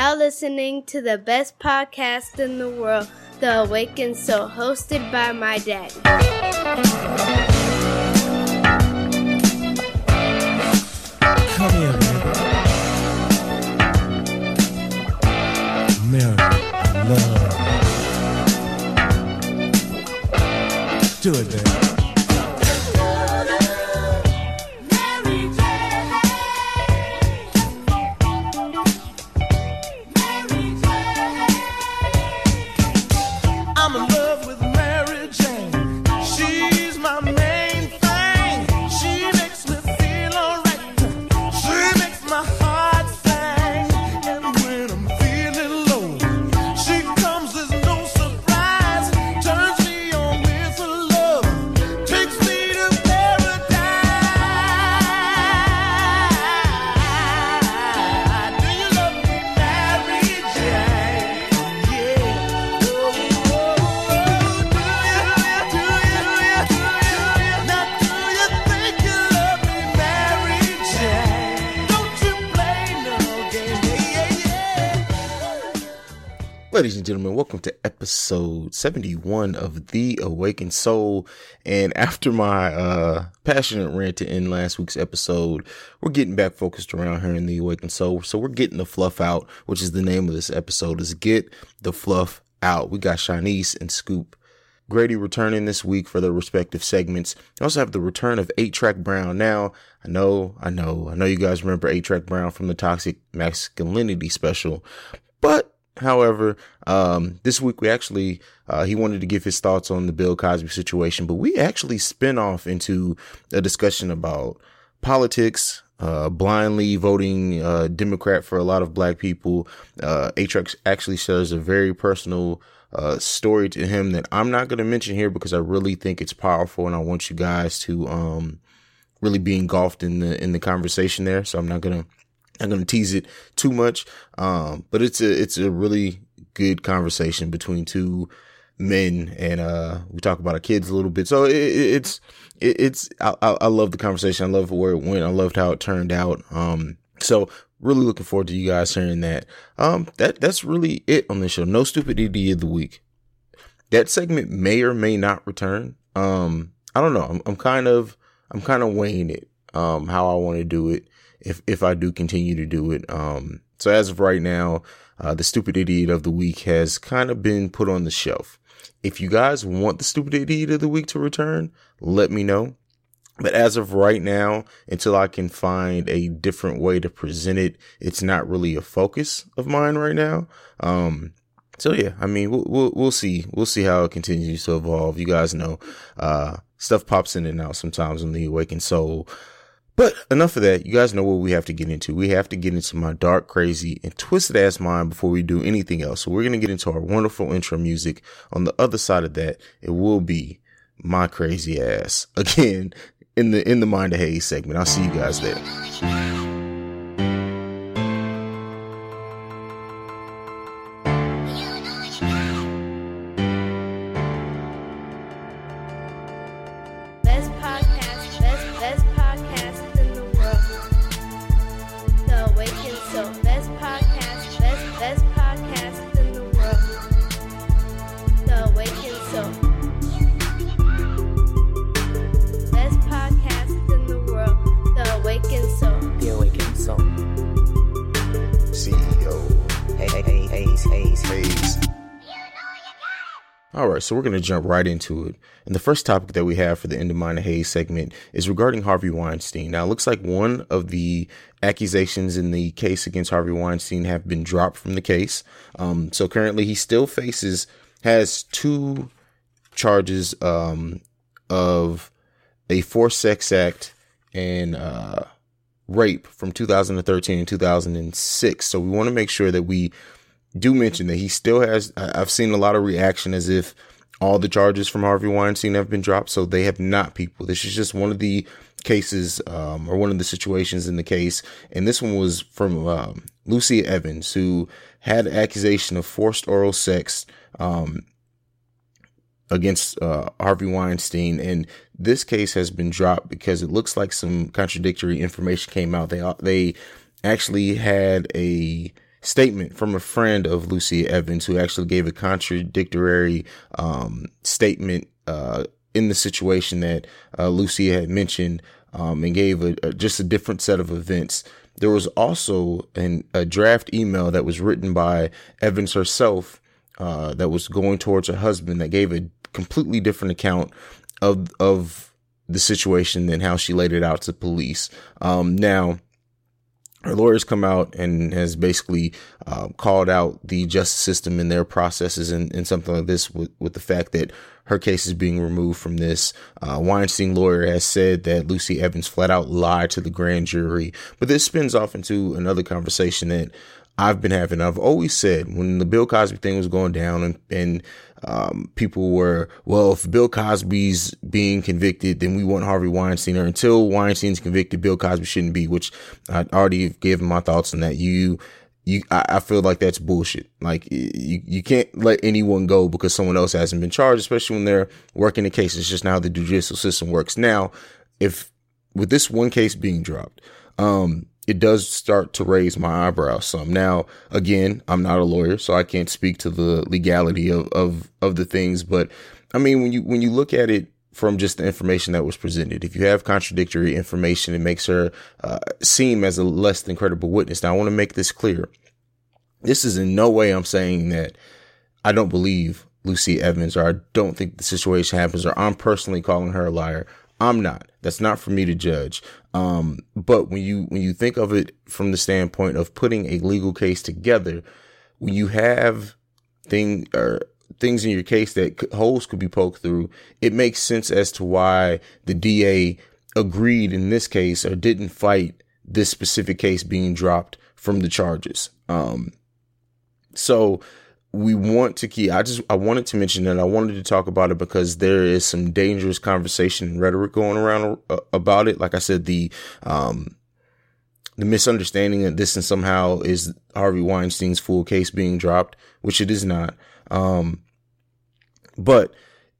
now listening to the best podcast in the world, The Awakened Soul, hosted by my dad. Come here. Mary, love. Do it, man. Episode 71 of The Awakened Soul. And after my uh passionate rant end last week's episode, we're getting back focused around here in The Awakened Soul. So we're getting the fluff out, which is the name of this episode, is Get the Fluff Out. We got Chaunice and Scoop Grady returning this week for their respective segments. We also have the return of 8 Trac Brown. Now, I know, I know, I know you guys remember 8 Trac Brown from the Toxic Masculinity special, but However, um, this week we actually, uh, he wanted to give his thoughts on the Bill Cosby situation, but we actually spin off into a discussion about politics, uh, blindly voting, uh, Democrat for a lot of black people. Uh, Atrax actually shares a very personal, uh, story to him that I'm not going to mention here because I really think it's powerful and I want you guys to, um, really be engulfed in the, in the conversation there. So I'm not going to, I'm going to tease it too much. Um, but it's a, it's a really good conversation between two men and, uh, we talk about our kids a little bit. So it, it, it's, it, it's, I, I I love the conversation. I love where it went. I loved how it turned out. Um, so really looking forward to you guys hearing that. Um, that, that's really it on this show. No stupid idiot of the week. That segment may or may not return. Um, I don't know. I'm, I'm kind of, I'm kind of weighing it, um, how I want to do it if if I do continue to do it. Um, so as of right now, uh, the stupid idiot of the week has kind of been put on the shelf. If you guys want the stupid idiot of the week to return, let me know. But as of right now, until I can find a different way to present it, it's not really a focus of mine right now. Um, so yeah, I mean, we'll, we'll, we'll see. We'll see how it continues to evolve. You guys know, uh, stuff pops in and out sometimes on the awakened soul. But enough of that. You guys know what we have to get into. We have to get into my dark, crazy, and twisted ass mind before we do anything else. So we're going to get into our wonderful intro music. On the other side of that, it will be my crazy ass again in the, in the mind of Haize segment. I'll see you guys there. So we're going to jump right into it. And the first topic that we have for the End of Mind of Haize segment is regarding Harvey Weinstein. Now, it looks like one of the accusations in the case against Harvey Weinstein have been dropped from the case. Um, so currently, he still faces, has two charges um, of a forced sex act and uh, rape from 2013 and 2006. So we want to make sure that we do mention that he still has. I've seen a lot of reaction as if all the charges from Harvey Weinstein have been dropped. So they have not, people. This is just one of the cases um, or one of the situations in the case. And this one was from um, Lucy Evans, who had accusation of forced oral sex um, against uh, Harvey Weinstein. And this case has been dropped because it looks like some contradictory information came out. They they actually had a statement from a friend of Lucy Evans who actually gave a contradictory um, statement uh, in the situation that uh, Lucy had mentioned um, and gave a, a, just a different set of events. There was also an, a draft email that was written by Evans herself uh, that was going towards her husband that gave a completely different account of of the situation than how she laid it out to police. Um, now, her lawyers come out and has basically uh, called out the justice system and their processes and, and, something like this with, with the fact that her case is being removed from this. Uh, Weinstein lawyer has said that Lucy Evans flat out lied to the grand jury, but this spins off into another conversation that I've been having. I've always said when the Bill Cosby thing was going down and, and um, people were, well, if Bill Cosby's being convicted, then we want Harvey Weinstein. Or until Weinstein's convicted, Bill Cosby shouldn't be. Which I already gave my thoughts on that. You, you, I, I feel like that's bullshit. Like you, you can't let anyone go because someone else hasn't been charged, especially when they're working the case. It's just now the judicial system works. Now, if with this one case being dropped, um, it does start to raise my eyebrows some. Now, again, I'm not a lawyer, so I can't speak to the legality of, of, of the things. But I mean, when you, when you look at it from just the information that was presented, if you have contradictory information, it makes her uh, seem as a less than credible witness. Now, I want to make this clear. This is in no way I'm saying that I don't believe Lucy Evans or I don't think the situation happens or I'm personally calling her a liar. I'm not. That's not for me to judge. Um, but when you when you think of it from the standpoint of putting a legal case together, when you have thing or things in your case that holes could be poked through, it makes sense as to why the DA agreed in this case or didn't fight this specific case being dropped from the charges. Um, so we want to keep i just i wanted to mention that i wanted to talk about it because there is some dangerous conversation and rhetoric going around uh, about it. Like i said the um the misunderstanding that this and somehow is harvey weinstein's full case being dropped which it is not. Um but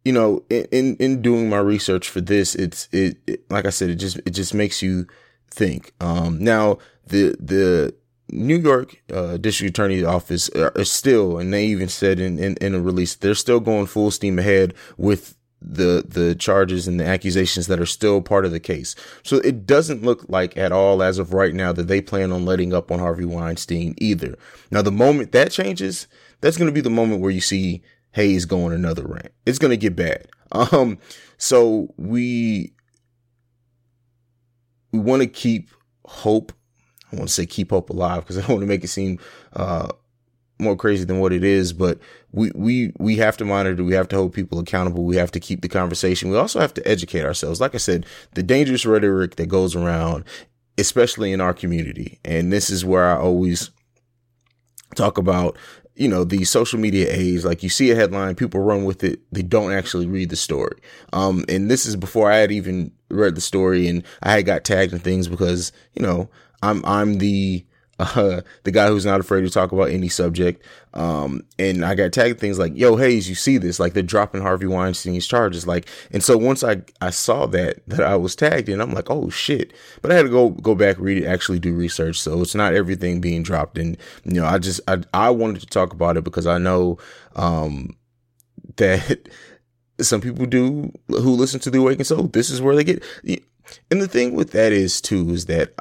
you know in in doing my research for this it's it, it like i said it just it just makes you think. Um now the the New York uh, District Attorney's Office is still, and they even said in, in, in a release, they're still going full steam ahead with the the charges and the accusations that are still part of the case. So it doesn't look like at all as of right now that they plan on letting up on Harvey Weinstein either. Now the moment that changes, that's going to be the moment where you see Haize going another rant. It's going to get bad. Um so we we want to keep hope I want to say keep hope alive because I don't want to make it seem uh, more crazy than what it is. But we we we have to monitor. We have to hold people accountable. We have to keep the conversation. We also have to educate ourselves. Like I said, the dangerous rhetoric that goes around, especially in our community, and this is where I always talk about you know, the social media age, like you see a headline, people run with it. They don't actually read the story. Um, and this is before I had even read the story and I had got tagged in things because, you know, I'm I'm the uh, the guy who's not afraid to talk about any subject. Um, and I got tagged things like, "Yo, Haize, you see this? Like they're dropping Harvey Weinstein's charges." Like, and so once I I saw that that I was tagged in, I'm like, "Oh shit!" But I had to go go back, read it, actually do research. So it's not everything being dropped. And you know, I just I I wanted to talk about it because I know um that. Some people do who listen to the Awakened Soul. This is where they get, and the thing with that is too is that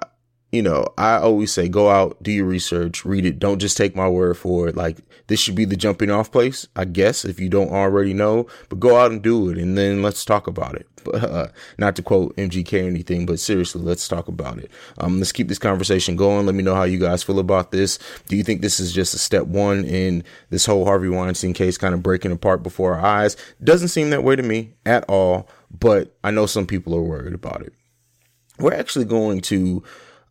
you know, I always say go out, do your research, read it. Don't just take my word for it. Like this should be the jumping off place, I guess, if you don't already know, but go out and do it and then let's talk about it. But, uh, not to quote MGK or anything, but seriously, let's talk about it. Um, let's keep this conversation going. Let me know how you guys feel about this. Do you think this is just a step one in this whole Harvey Weinstein case kind of breaking apart before our eyes? Doesn't seem that way to me at all, but I know some people are worried about it. We're actually going to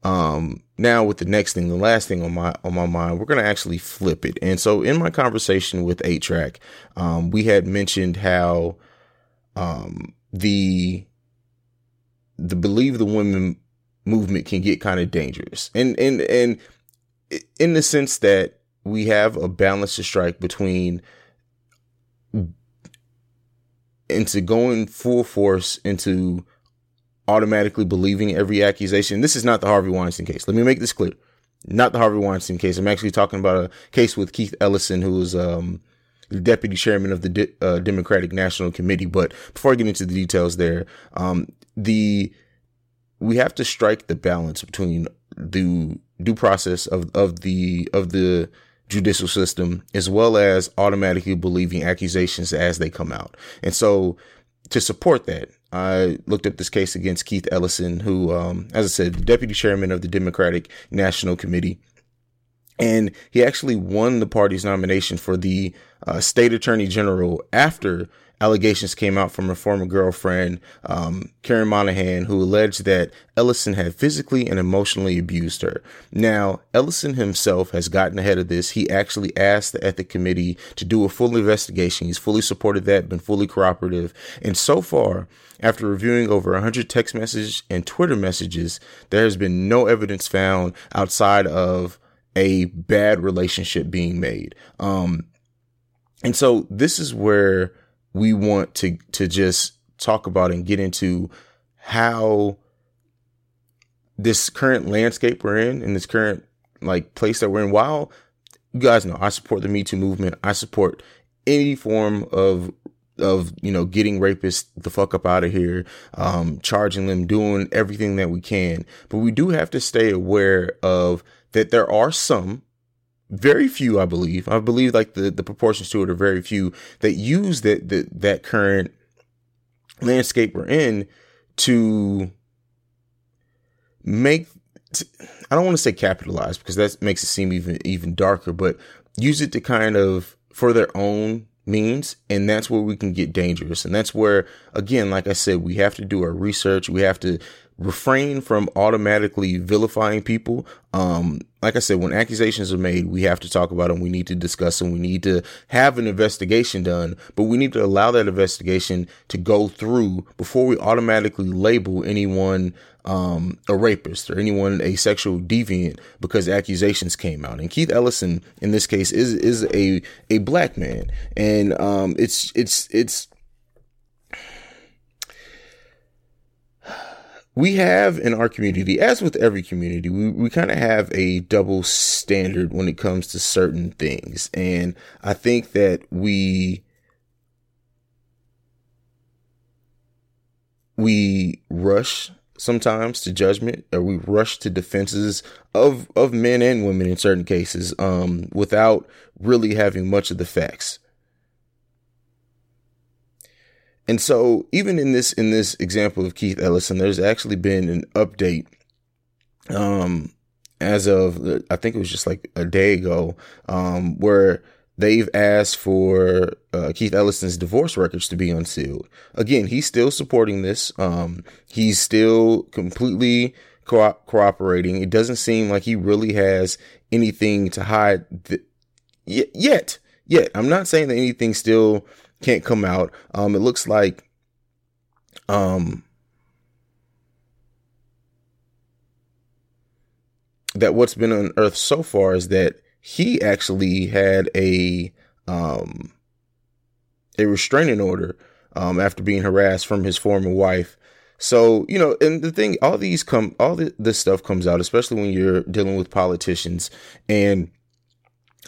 um, now with the next thing, the last thing on my on my mind, we're gonna actually flip it. And so in my conversation with 8 Trac, um, we had mentioned how um, the the believe the women movement can get kind of dangerous, and and and in the sense that we have a balance to strike between into going full force into automatically believing every accusation. This is not the Harvey Weinstein case. Let me make this clear. not the Harvey Weinstein case. I'm actually talking about a case with Keith Ellison, who was um, the deputy chairman of the De- uh, Democratic National Committee. But before I get into the details there, um, the we have to strike the balance between the due process of of the of the judicial system as well as automatically believing accusations as they come out. And so to support that, I looked up this case against Keith Ellison, who, um, as I said, deputy chairman of the Democratic National Committee. And he actually won the party's nomination for the uh, state attorney general after allegations came out from her former girlfriend, um, Karen Monahan, who alleged that Ellison had physically and emotionally abused her. Now, Ellison himself has gotten ahead of this. He actually asked the ethic committee to do a full investigation. He's fully supported that, been fully cooperative. And so far, after reviewing over 100 text messages and Twitter messages, there has been no evidence found outside of a bad relationship being made. Um, and so this is where we want to to just talk about and get into how this current landscape we're in and this current like place that we're in while you guys know I support the Me Too movement. I support any form of of you know getting rapists the fuck up out of here, um, charging them, doing everything that we can. But we do have to stay aware of that. There are some very few, I believe. I believe like the, the proportions to it are very few that use that, that, that current landscape we're in to make, I don't want to say capitalize because that makes it seem even, even darker, but use it to kind of for their own means. And that's where we can get dangerous. And that's where, again, like I said, we have to do our research. We have to refrain from automatically vilifying people. Um, like I said, when accusations are made, we have to talk about them. We need to discuss them. We need to have an investigation done, but we need to allow that investigation to go through before we automatically label anyone, um, a rapist or anyone a sexual deviant because accusations came out. And Keith Ellison, in this case, is, is a, a black man. And, um, it's, it's, it's, we have in our community, as with every community, we, we kind of have a double standard when it comes to certain things. And I think that we, we rush sometimes to judgment or we rush to defenses of, of men and women in certain cases, um, without really having much of the facts. And so even in this in this example of Keith Ellison, there's actually been an update um as of I think it was just like a day ago um where they've asked for uh, Keith Ellison's divorce records to be unsealed. Again, he's still supporting this. Um he's still completely co- cooperating. It doesn't seem like he really has anything to hide th- yet. Yet, I'm not saying that anything still can't come out. Um, it looks like, um, that what's been unearthed so far is that he actually had a, um, a restraining order, um, after being harassed from his former wife. So, you know, and the thing, all these come, all the, this stuff comes out, especially when you're dealing with politicians and,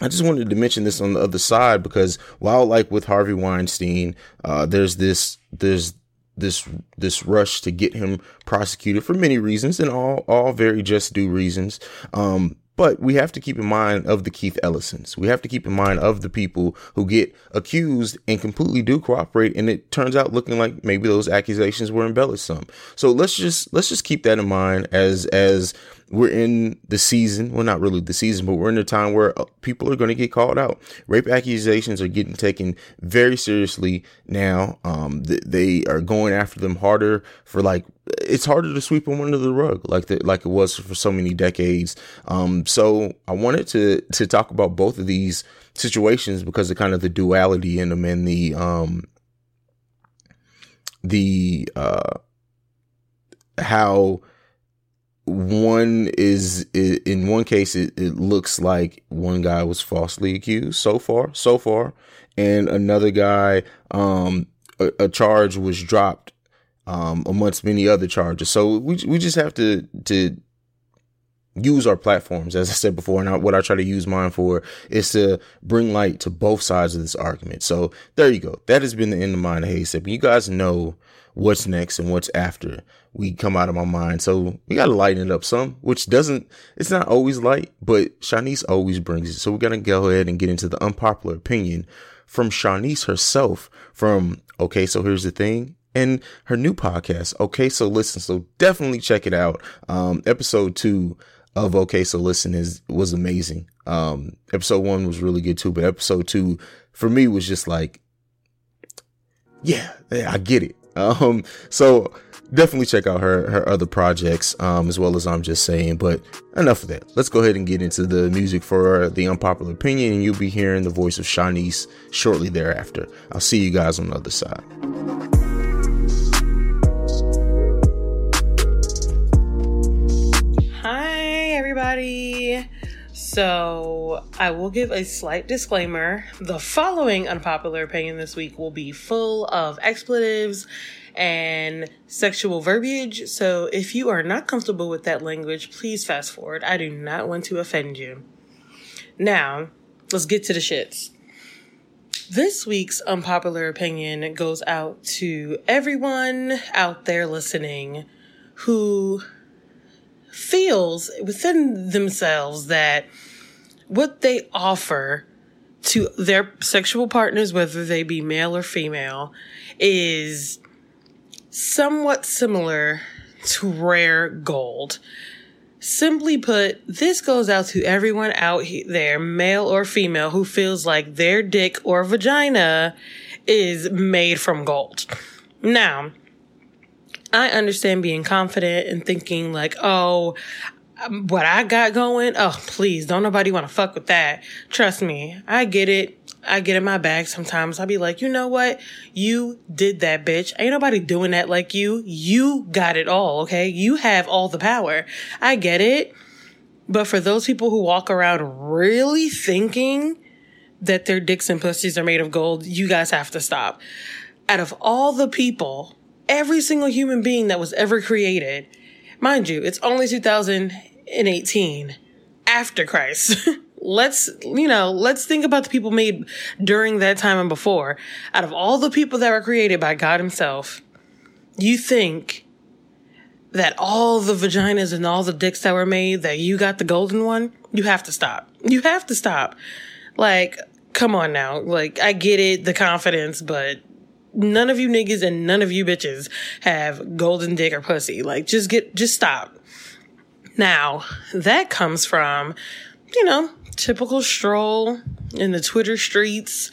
I just wanted to mention this on the other side because while like with Harvey Weinstein, uh, there's this, there's this, this rush to get him prosecuted for many reasons and all, all very just due reasons. Um, but we have to keep in mind of the Keith Ellisons. We have to keep in mind of the people who get accused and completely do cooperate. And it turns out looking like maybe those accusations were embellished some. So let's just, let's just keep that in mind as, as we're in the season. Well, not really the season, but we're in a time where uh, people are going to get called out. Rape accusations are getting taken very seriously now. Um, th- they are going after them harder for like, it's harder to sweep them under the rug like the, like it was for so many decades. Um, so I wanted to, to talk about both of these situations because of kind of the duality in them and the, um, the, uh, how, one is in one case it, it looks like one guy was falsely accused so far so far and another guy um a, a charge was dropped um amongst many other charges so we we just have to to use our platforms. As I said before, and what I try to use mine for is to bring light to both sides of this argument. So there you go. That has been the end of mine. Hey, said, you guys know what's next and what's after we come out of my mind. So we got to lighten it up some, which doesn't, it's not always light, but Chaunice always brings it. So we're going to go ahead and get into the unpopular opinion from Chaunice herself from, okay, so here's the thing. And her new podcast, okay, so listen. So definitely check it out. Um, episode two of okay, so listen is was amazing. Um, episode one was really good too, but episode two for me was just like, yeah, yeah I get it. Um, so definitely check out her her other projects um, as well as I'm just saying. But enough of that. Let's go ahead and get into the music for the unpopular opinion, and you'll be hearing the voice of Chaunice shortly thereafter. I'll see you guys on the other side. Everybody. So, I will give a slight disclaimer. The following unpopular opinion this week will be full of expletives and sexual verbiage. So, if you are not comfortable with that language, please fast forward. I do not want to offend you. Now, let's get to the shits. This week's unpopular opinion goes out to everyone out there listening who feels within themselves that what they offer to their sexual partners, whether they be male or female, is somewhat similar to rare gold. Simply put, this goes out to everyone out there, male or female, who feels like their dick or vagina is made from gold. Now, I understand being confident and thinking like, oh, um, what I got going, oh, please, don't nobody want to fuck with that. Trust me, I get it. I get in my bag sometimes. I'll be like, you know what? You did that, bitch. Ain't nobody doing that like you. You got it all, okay? You have all the power. I get it. But for those people who walk around really thinking that their dicks and pussies are made of gold, you guys have to stop. Out of all the people, every single human being that was ever created, mind you, it's only 2018 after Christ. let's, you know, let's think about the people made during that time and before. Out of all the people that were created by God himself, you think that all the vaginas and all the dicks that were made, that you got the golden one, you have to stop. You have to stop. Like, come on now. Like, I get it, the confidence, but none of you niggas and none of you bitches have golden dick or pussy. Like, just get, just stop. Now, that comes from, you know, typical stroll in the Twitter streets,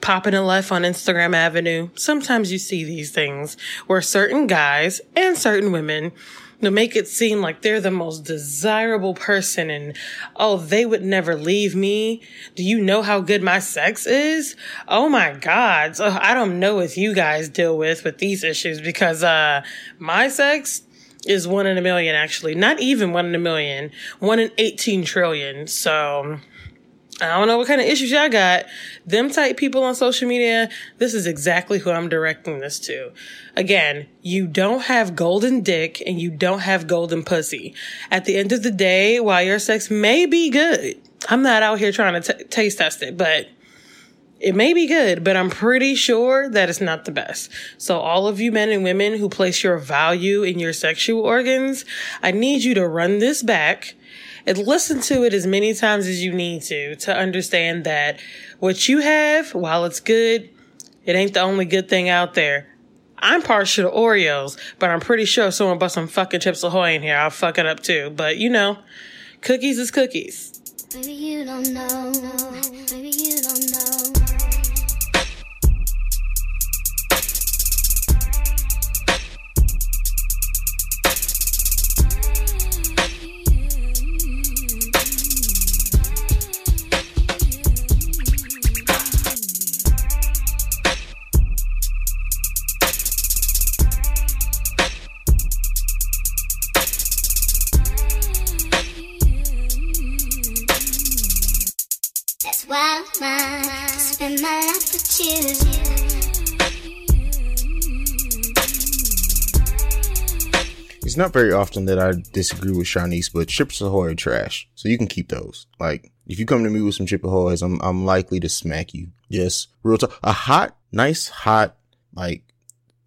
popping a life on Instagram Avenue. Sometimes you see these things where certain guys and certain women to make it seem like they're the most desirable person and oh they would never leave me. Do you know how good my sex is? Oh my god. So i don't know what you guys deal with with these issues because uh my sex is one in a million actually. Not even one in a million. One in 18 trillion. So I don't know what kind of issues y'all got. Them type people on social media, this is exactly who I'm directing this to. Again, you don't have golden dick and you don't have golden pussy. At the end of the day, while your sex may be good, I'm not out here trying to t- taste test it, but it may be good, but I'm pretty sure that it's not the best. So all of you men and women who place your value in your sexual organs, I need you to run this back and listen to it as many times as you need to to understand that what you have, while it's good, it ain't the only good thing out there. I'm partial to Oreos, but I'm pretty sure if someone bought some fucking Chips Ahoy in here, I'll fuck it up too. But you know, cookies is cookies. You don't know. That's why I spend my life with you. It's not very often that I disagree with Chaunice, but Chips Ahoy are trash. So you can keep those. Like, if you come to me with some Chip Ahoys, I'm, I'm likely to smack you. Yes. Real talk. A hot, nice, hot, like,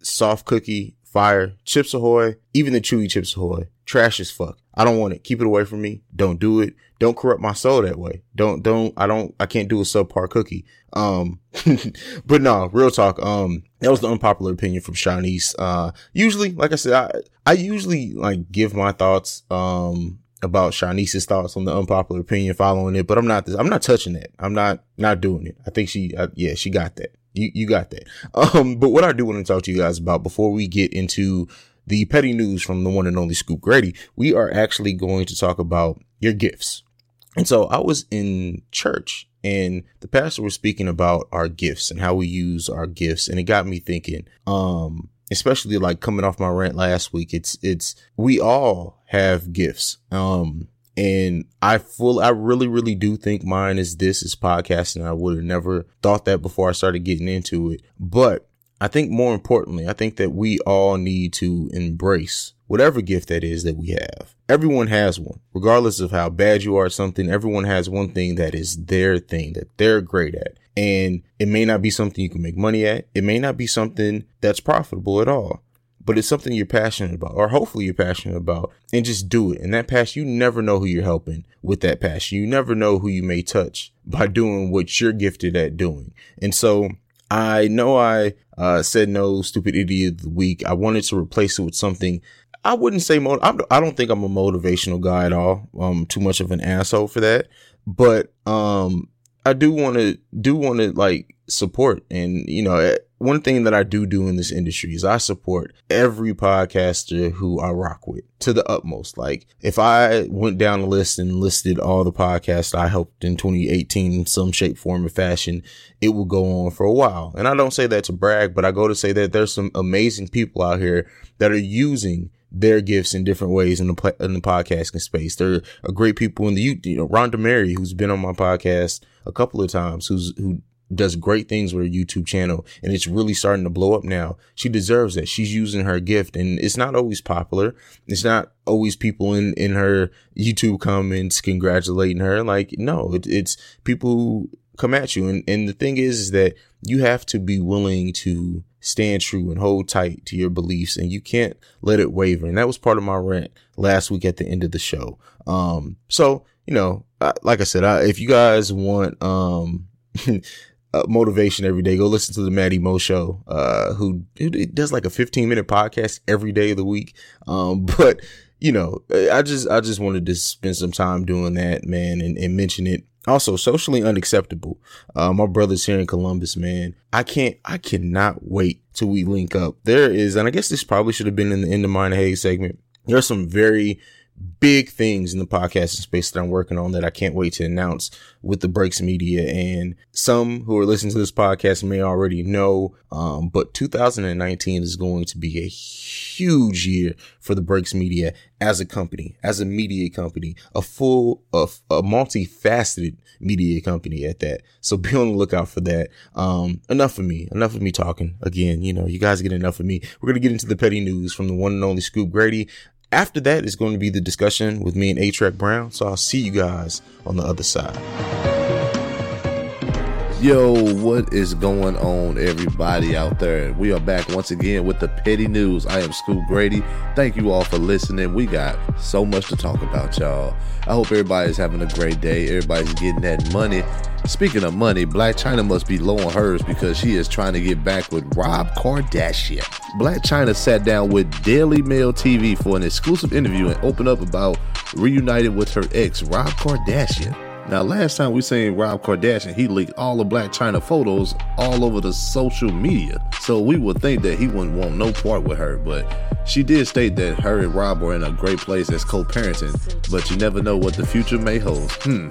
soft cookie, fire, Chips Ahoy, even the chewy Chips Ahoy, trash as fuck. I don't want it. Keep it away from me. Don't do it. Don't corrupt my soul that way. Don't, don't, I don't, I can't do a subpar cookie. Um, but no, real talk. Um, that was the unpopular opinion from Chaunice. Uh, usually, like I said, I, I usually like give my thoughts, um, about Chaunice's thoughts on the unpopular opinion following it, but I'm not, this, I'm not touching that. I'm not, not doing it. I think she, yeah, she got that. You, you got that. Um, but what I do want to talk to you guys about before we get into the petty news from the one and only Scoop Grady, we are actually going to talk about your gifts. And so I was in church and the pastor was speaking about our gifts and how we use our gifts. And it got me thinking, um, especially like coming off my rant last week, it's, it's, we all have gifts. Um, and I full, I really, really do think mine is this is podcasting. I would have never thought that before I started getting into it. But I think more importantly, I think that we all need to embrace whatever gift that is that we have. Everyone has one, regardless of how bad you are at something. Everyone has one thing that is their thing that they're great at. And it may not be something you can make money at. It may not be something that's profitable at all, but it's something you're passionate about, or hopefully you're passionate about, and just do it. And that passion, you never know who you're helping with that passion. You never know who you may touch by doing what you're gifted at doing. And so I know I uh, said no stupid idiot of the week. I wanted to replace it with something. I wouldn't say mo- I don't think I'm a motivational guy at all. I'm too much of an asshole for that. But um, I do want to do want to like support and you know eh, one thing that I do do in this industry is I support every podcaster who I rock with to the utmost. Like if I went down the list and listed all the podcasts I helped in 2018 in some shape, form, or fashion, it will go on for a while. And I don't say that to brag, but I go to say that there's some amazing people out here that are using their gifts in different ways in the in the podcasting space. There are great people in the you know Rhonda Mary who's been on my podcast a couple of times who's who does great things with her YouTube channel and it's really starting to blow up now. She deserves that. She's using her gift and it's not always popular. It's not always people in, in her YouTube comments congratulating her. Like, no, it, it's people who come at you. And, and the thing is, is that you have to be willing to stand true and hold tight to your beliefs and you can't let it waver. And that was part of my rant last week at the end of the show. Um, so, you know, like I said, I, if you guys want, um, uh, motivation every day. Go listen to the Maddie Mo show, uh, who, who does like a 15 minute podcast every day of the week. Um, but you know, I just, I just wanted to spend some time doing that, man, and, and mention it. Also, socially unacceptable. Uh, my brother's here in Columbus, man. I can't, I cannot wait till we link up. There is, and I guess this probably should have been in the end of mine Hay segment. There are some very big things in the podcasting space that I'm working on that I can't wait to announce with the Breaks Media. And some who are listening to this podcast may already know, um, but 2019 is going to be a huge year for the Breaks Media as a company, as a media company, a full, a, a multifaceted media company at that. So be on the lookout for that. Um, enough of me, enough of me talking. Again, you know, you guys get enough of me. We're going to get into the petty news from the one and only Scoop Grady. After that is going to be the discussion with me and 8 Trac Brown. So I'll see you guys on the other side. Yo, what is going on, everybody out there? We are back once again with the petty news. I am Scoop Grady. Thank you all for listening. We got so much to talk about, y'all. I hope everybody's having a great day. Everybody's getting that money. Speaking of money, Blac Chyna must be low on hers because she is trying to get back with Rob Kardashian. Blac Chyna sat down with Daily Mail TV for an exclusive interview and opened up about reunited with her ex, Rob Kardashian. Now, last time we seen Rob Kardashian, he leaked all the Blac Chyna photos all over the social media. So we would think that he wouldn't want no part with her, but she did state that her and Rob are in a great place as co-parenting, but you never know what the future may hold. Hmm.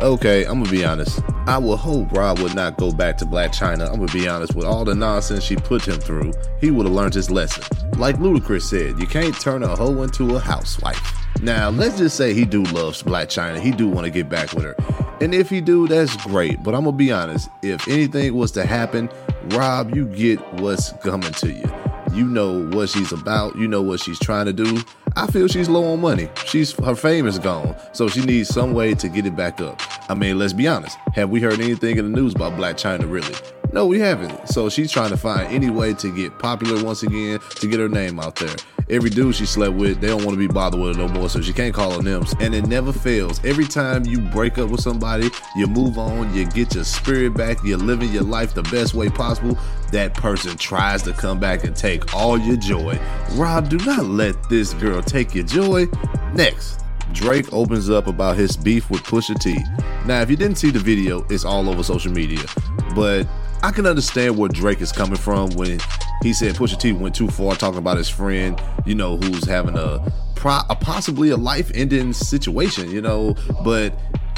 Okay, I'm gonna be honest. I would hope Rob would not go back to Blac Chyna. I'm gonna be honest, with all the nonsense she put him through, he would have learned his lesson. Like Ludacris said, you can't turn a hoe into a housewife. Now, let's just say he do loves Blac Chyna. He do want to get back with her. And if he do, that's great. But I'm gonna be honest, if anything was to happen, Rob, you get what's coming to you. You know what she's about, you know what she's trying to do. I feel she's low on money. She's her fame is gone, so she needs some way to get it back up. I mean, let's be honest. Have we heard anything in the news about Blac Chyna really? No, we haven't. So she's trying to find any way to get popular once again, to get her name out there. Every dude she slept with, they don't want to be bothered with her no more, so she can't call on them. And it never fails. Every time you break up with somebody, you move on, you get your spirit back, you're living your life the best way possible. That person tries to come back and take all your joy. Rob, do not let this girl take your joy. Next. Drake opens up about his beef with Pusha T. Now, if you didn't see the video, it's all over social media. But I can understand where Drake is coming from when he said Pusha T went too far talking about his friend, you know, who's having a, a possibly a life-ending situation, you know. But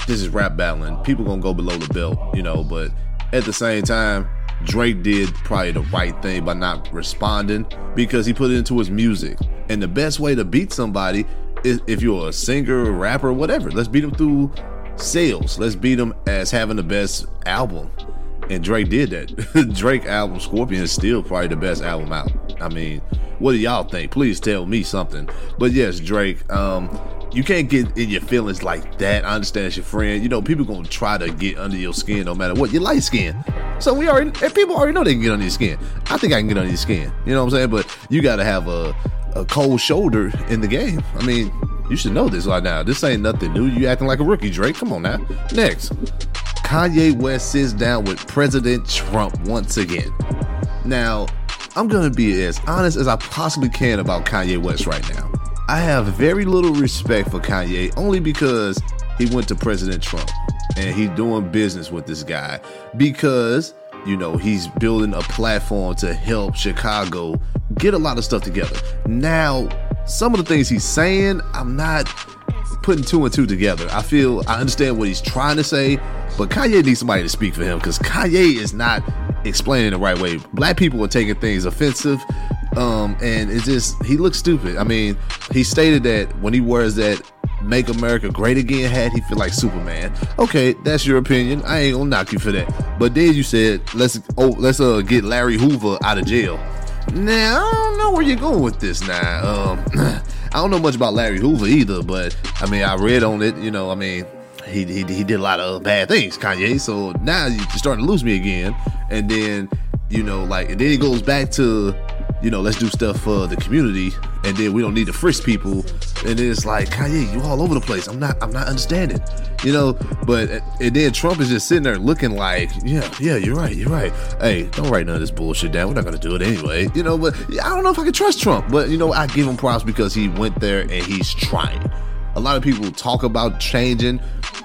this is rap battling. People gonna go below the belt, you know. But at the same time, Drake did probably the right thing by not responding because he put it into his music. And the best way to beat somebody is if you're a singer, rapper, whatever. Let's beat them through sales. Let's beat them as having the best album. And Drake did that. Drake album Scorpion is still probably the best album out. I mean, what do y'all think? Please tell me something. But yes, Drake, um, you can't get in your feelings like that. I understand it's your friend. You know, people gonna try to get under your skin no matter what. You're light skin. So we already and people already know they can get under your skin. I think I can get under your skin. You know what I'm saying? But you gotta have a a cold shoulder in the game. I mean, you should know this right now. This ain't nothing new. You acting like a rookie, Drake. Come on now. Next. Kanye West sits down with President Trump once again. Now, I'm gonna be as honest as I possibly can about Kanye West right now. I have very little respect for Kanye only because he went to President Trump and he's doing business with this guy because you know he's building a platform to help Chicago get a lot of stuff together. Now, some of the things he's saying, I'm not putting two and two together. I feel I understand what he's trying to say, but Kanye needs somebody to speak for him because Kanye is not explaining the right way. Black people are taking things offensive, um, and it's just he looks stupid. I mean, he stated that when he wears that "Make America Great Again" hat, he feel like Superman. Okay, that's your opinion. I ain't gonna knock you for that. But then you said let's oh let's uh get Larry Hoover out of jail. Now I don't know where you're going with this. Now, um, I don't know much about Larry Hoover either, but I mean I read on it. You know, I mean he, he, he did a lot of bad things, Kanye. So now you're starting to lose me again. And then, you know, like, and then it goes back to, you know, let's do stuff for the community. And then we don't need to frisk people. And then it's like, Kanye, you all over the place. I'm not, I'm not understanding, you know. But and then Trump is just sitting there looking like, yeah, yeah, you're right, you're right. Hey, don't write none of this bullshit down. We're not gonna do it anyway, you know. But I don't know if I can trust Trump. But you know, I give him props because he went there and he's trying. A lot of people talk about changing.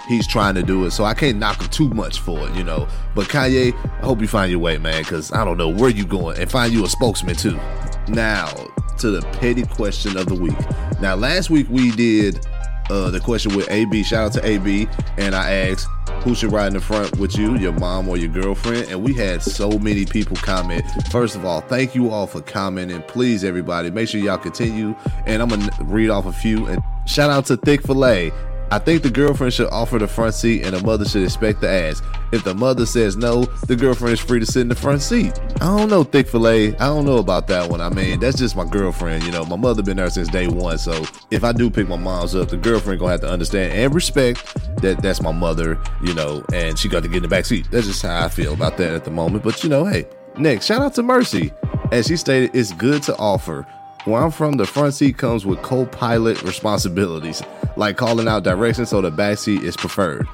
He's trying to do it, so I can't knock him too much for it, you know. But Kanye, I hope you find your way, man, because I don't know where you going, and find you a spokesman too. Now to the petty question of the week. Now last week we did uh, the question with AB. Shout out to AB, and I asked who should ride in the front with you, your mom or your girlfriend, and we had so many people comment. First of all, thank you all for commenting. Please, everybody, make sure y'all continue, and I'm gonna read off a few. And shout out to Thick Filet. I think the girlfriend should offer the front seat and the mother should expect the ass. If the mother says no, the girlfriend is free to sit in the front seat. I don't know, Thick Filet. I don't know about that one. I mean, that's just my girlfriend. You know, my mother been there since day one. So if I do pick my mom's up, the girlfriend gonna have to understand and respect that that's my mother, you know, and she got to get in the back seat. That's just how I feel about that at the moment. But you know, hey, next, shout out to Mercy. As she stated, it's good to offer. Where I'm from, the front seat comes with co-pilot responsibilities, like calling out directions, so the back seat is preferred.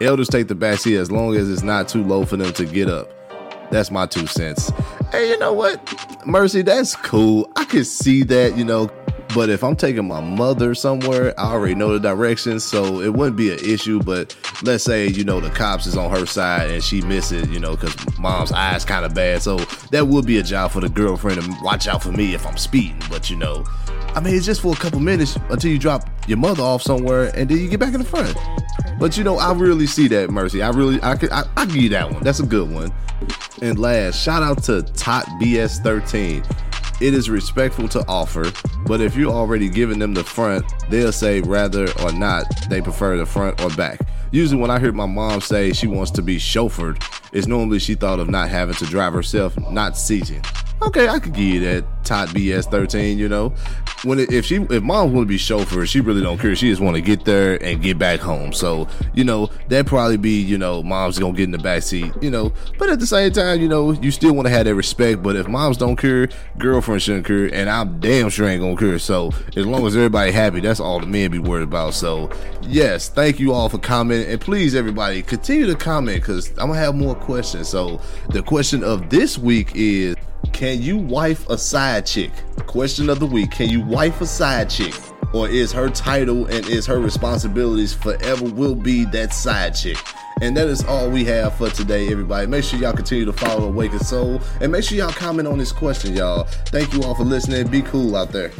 Elders take the back seat as long as it's not too low for them to get up. That's my two cents. Hey, you know what? Mercy, that's cool. I could see that, you know. But if I'm taking my mother somewhere, I already know the directions, so it wouldn't be an issue. But let's say, you know, the cops is on her side and she misses, you know, because mom's eyes kind of bad. So that would be a job for the girlfriend to watch out for me if I'm speeding. But, you know, I mean, it's just for a couple minutes until you drop your mother off somewhere and then you get back in the front. But, you know, I really see that, Mercy. I really, I could, I, I give you that one. That's a good one. And last, shout out to Tot BS13. It is respectful to offer, but if you're already giving them the front, they'll say rather or not they prefer the front or back. Usually, when I hear my mom say she wants to be chauffeured, it's normally she thought of not having to drive herself, not seating. Okay, I could give you that Tot BS 13, you know. when it, if she if mom want to be chauffeur, she really don't care. She just want to get there and get back home. So you know that probably be you know mom's gonna get in the back seat. You know, but at the same time, you know you still want to have that respect. But if moms don't care, girlfriend shouldn't care, and I'm damn sure ain't gonna care. So as long as everybody happy, that's all the men be worried about. So yes, thank you all for commenting, and please everybody continue to comment because I'm gonna have more questions. So the question of this week is. Can you wife a side chick? Question of the week. Can you wife a side chick? Or is her title and is her responsibilities forever will be that side chick? And that is all we have for today, everybody. Make sure y'all continue to follow Awakened Soul and make sure y'all comment on this question, y'all. Thank you all for listening. Be cool out there.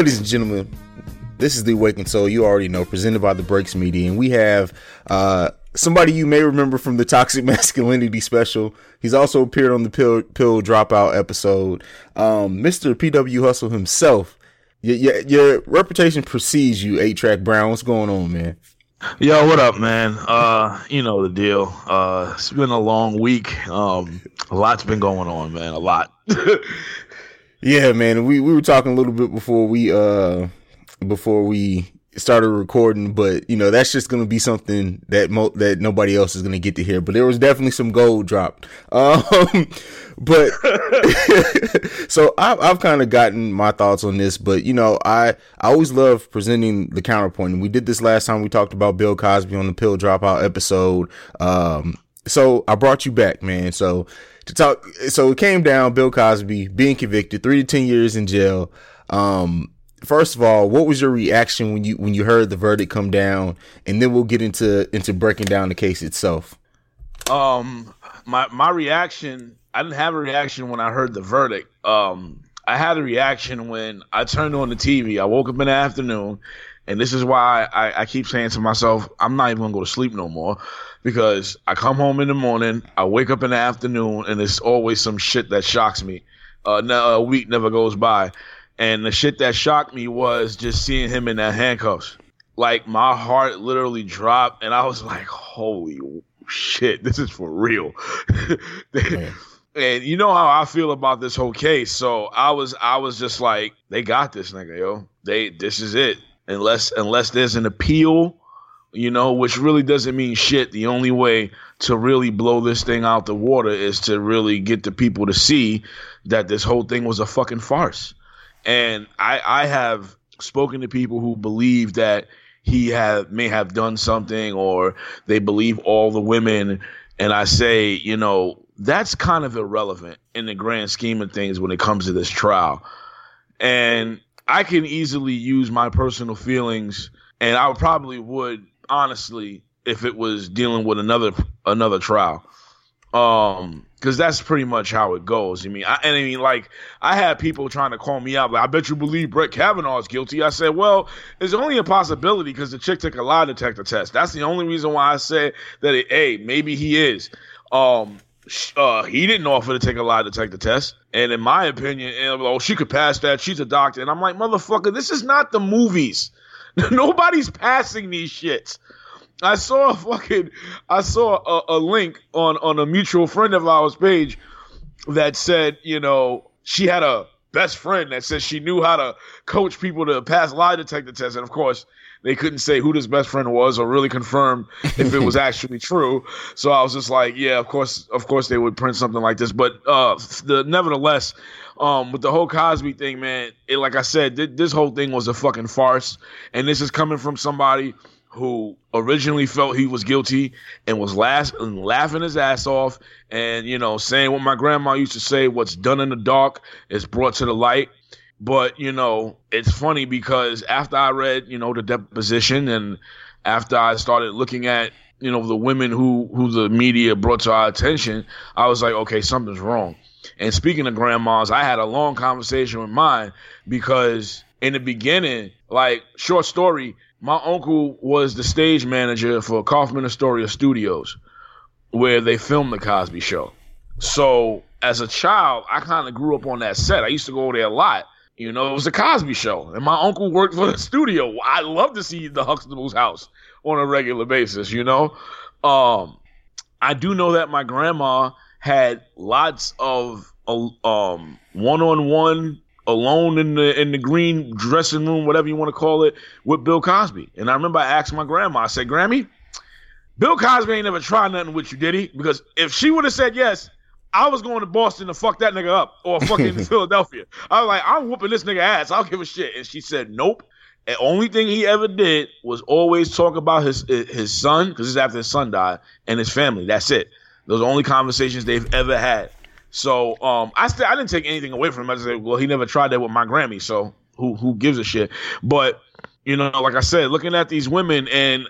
Ladies and gentlemen, this is the Awakened Soul. You already know, presented by the Breaks Media, and we have uh, somebody you may remember from the Toxic Masculinity special. He's also appeared on the Pill Pill Dropout episode. Um, Mr. PW Hustle himself. Your, your, your reputation precedes you, 8 Trac Brown. What's going on, man? Yo, what up, man? Uh, you know the deal. Uh, it's been a long week. Um, a lot's been going on, man. A lot. Yeah, man. We we were talking a little bit before we uh before we started recording, but you know that's just gonna be something that mo- that nobody else is gonna get to hear. But there was definitely some gold dropped. Um, but so I've I've kind of gotten my thoughts on this, but you know I I always love presenting the counterpoint, and we did this last time we talked about Bill Cosby on the Pill Dropout episode. Um, so I brought you back, man. So talk, so it came down Bill Cosby being convicted, three to ten years in jail. Um, first of all, what was your reaction when you when you heard the verdict come down, and then we'll get into into breaking down the case itself. Um, my my reaction. I didn't have a reaction when I heard the verdict. Um, I had a reaction when I turned on the TV. I woke up in the afternoon, and this is why I, I keep saying to myself, I'm not even gonna go to sleep no more because I come home in the morning, I wake up in the afternoon, and it's always some shit that shocks me. Uh, no, a week never goes by, and the shit that shocked me was just seeing him in that handcuffs. Like my heart literally dropped, and I was like, "Holy shit, this is for real." and you know how I feel about this whole case, so I was, I was just like, "They got this nigga, yo. They, this is it." Unless, unless there's an appeal you know, which really doesn't mean shit. The only way to really blow this thing out the water is to really get the people to see that this whole thing was a fucking farce. And I, I have spoken to people who believe that he have may have done something or they believe all the women and I say, you know, that's kind of irrelevant in the grand scheme of things when it comes to this trial. And I can easily use my personal feelings and I probably would honestly if it was dealing with another another trial um because that's pretty much how it goes i mean I, and i mean like i had people trying to call me out like i bet you believe brett kavanaugh is guilty i said well it's only a possibility because the chick took a lie detector test that's the only reason why i said that it, hey maybe he is um uh, he didn't offer to take a lie detector test. And in my opinion, and, oh, she could pass that. She's a doctor. And I'm like, motherfucker, this is not the movies. Nobody's passing these shits. I saw a fucking I saw a, a, link on on a mutual friend of ours page that said, you know, she had a best friend that said she knew how to coach people to pass lie detector tests, and of course they couldn't say who this best friend was or really confirm if it was actually true. So I was just like, yeah, of course, of course they would print something like this, but uh, the nevertheless, um, with the whole Cosby thing, man, it, like I said, th- this whole thing was a fucking farce, and this is coming from somebody who originally felt he was guilty and was last and laughing his ass off and you know saying what my grandma used to say what's done in the dark is brought to the light but you know it's funny because after i read you know the deposition and after i started looking at you know the women who who the media brought to our attention i was like okay something's wrong and speaking of grandmas i had a long conversation with mine because in the beginning like short story my uncle was the stage manager for Kaufman Astoria Studios, where they filmed the Cosby Show. So as a child, I kind of grew up on that set. I used to go there a lot. You know, it was a Cosby show, and my uncle worked for the studio. I love to see the Huxtable's house on a regular basis. You know, um, I do know that my grandma had lots of uh, um one-on-one alone in the in the green dressing room, whatever you want to call it, with Bill Cosby. And I remember I asked my grandma, I said, Grammy, Bill Cosby ain't never tried nothing with you, did he? Because if she would have said yes, I was going to Boston to fuck that nigga up or fucking Philadelphia. I was like, I'm whooping this nigga ass. I don't give a shit. And she said, Nope. The only thing he ever did was always talk about his his son, because it's after his son died, and his family. That's it. Those are the only conversations they've ever had. So um, I still I didn't take anything away from him. I just said, well, he never tried that with my Grammy, so who who gives a shit? But you know, like I said, looking at these women, and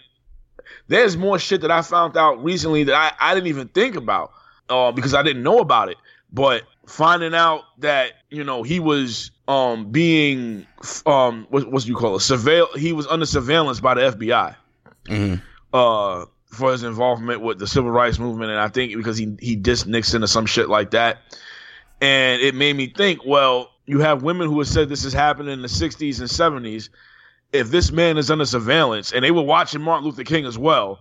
there's more shit that I found out recently that I, I didn't even think about uh, because I didn't know about it. But finding out that you know he was um being um what what do you call it? Surveil he was under surveillance by the FBI uh for his involvement with the civil rights movement and I think because he he dissed Nixon or some shit like that. And it made me think well you have women who have said this is happening in the 60s and 70s if this man is under surveillance and they were watching Martin Luther King as well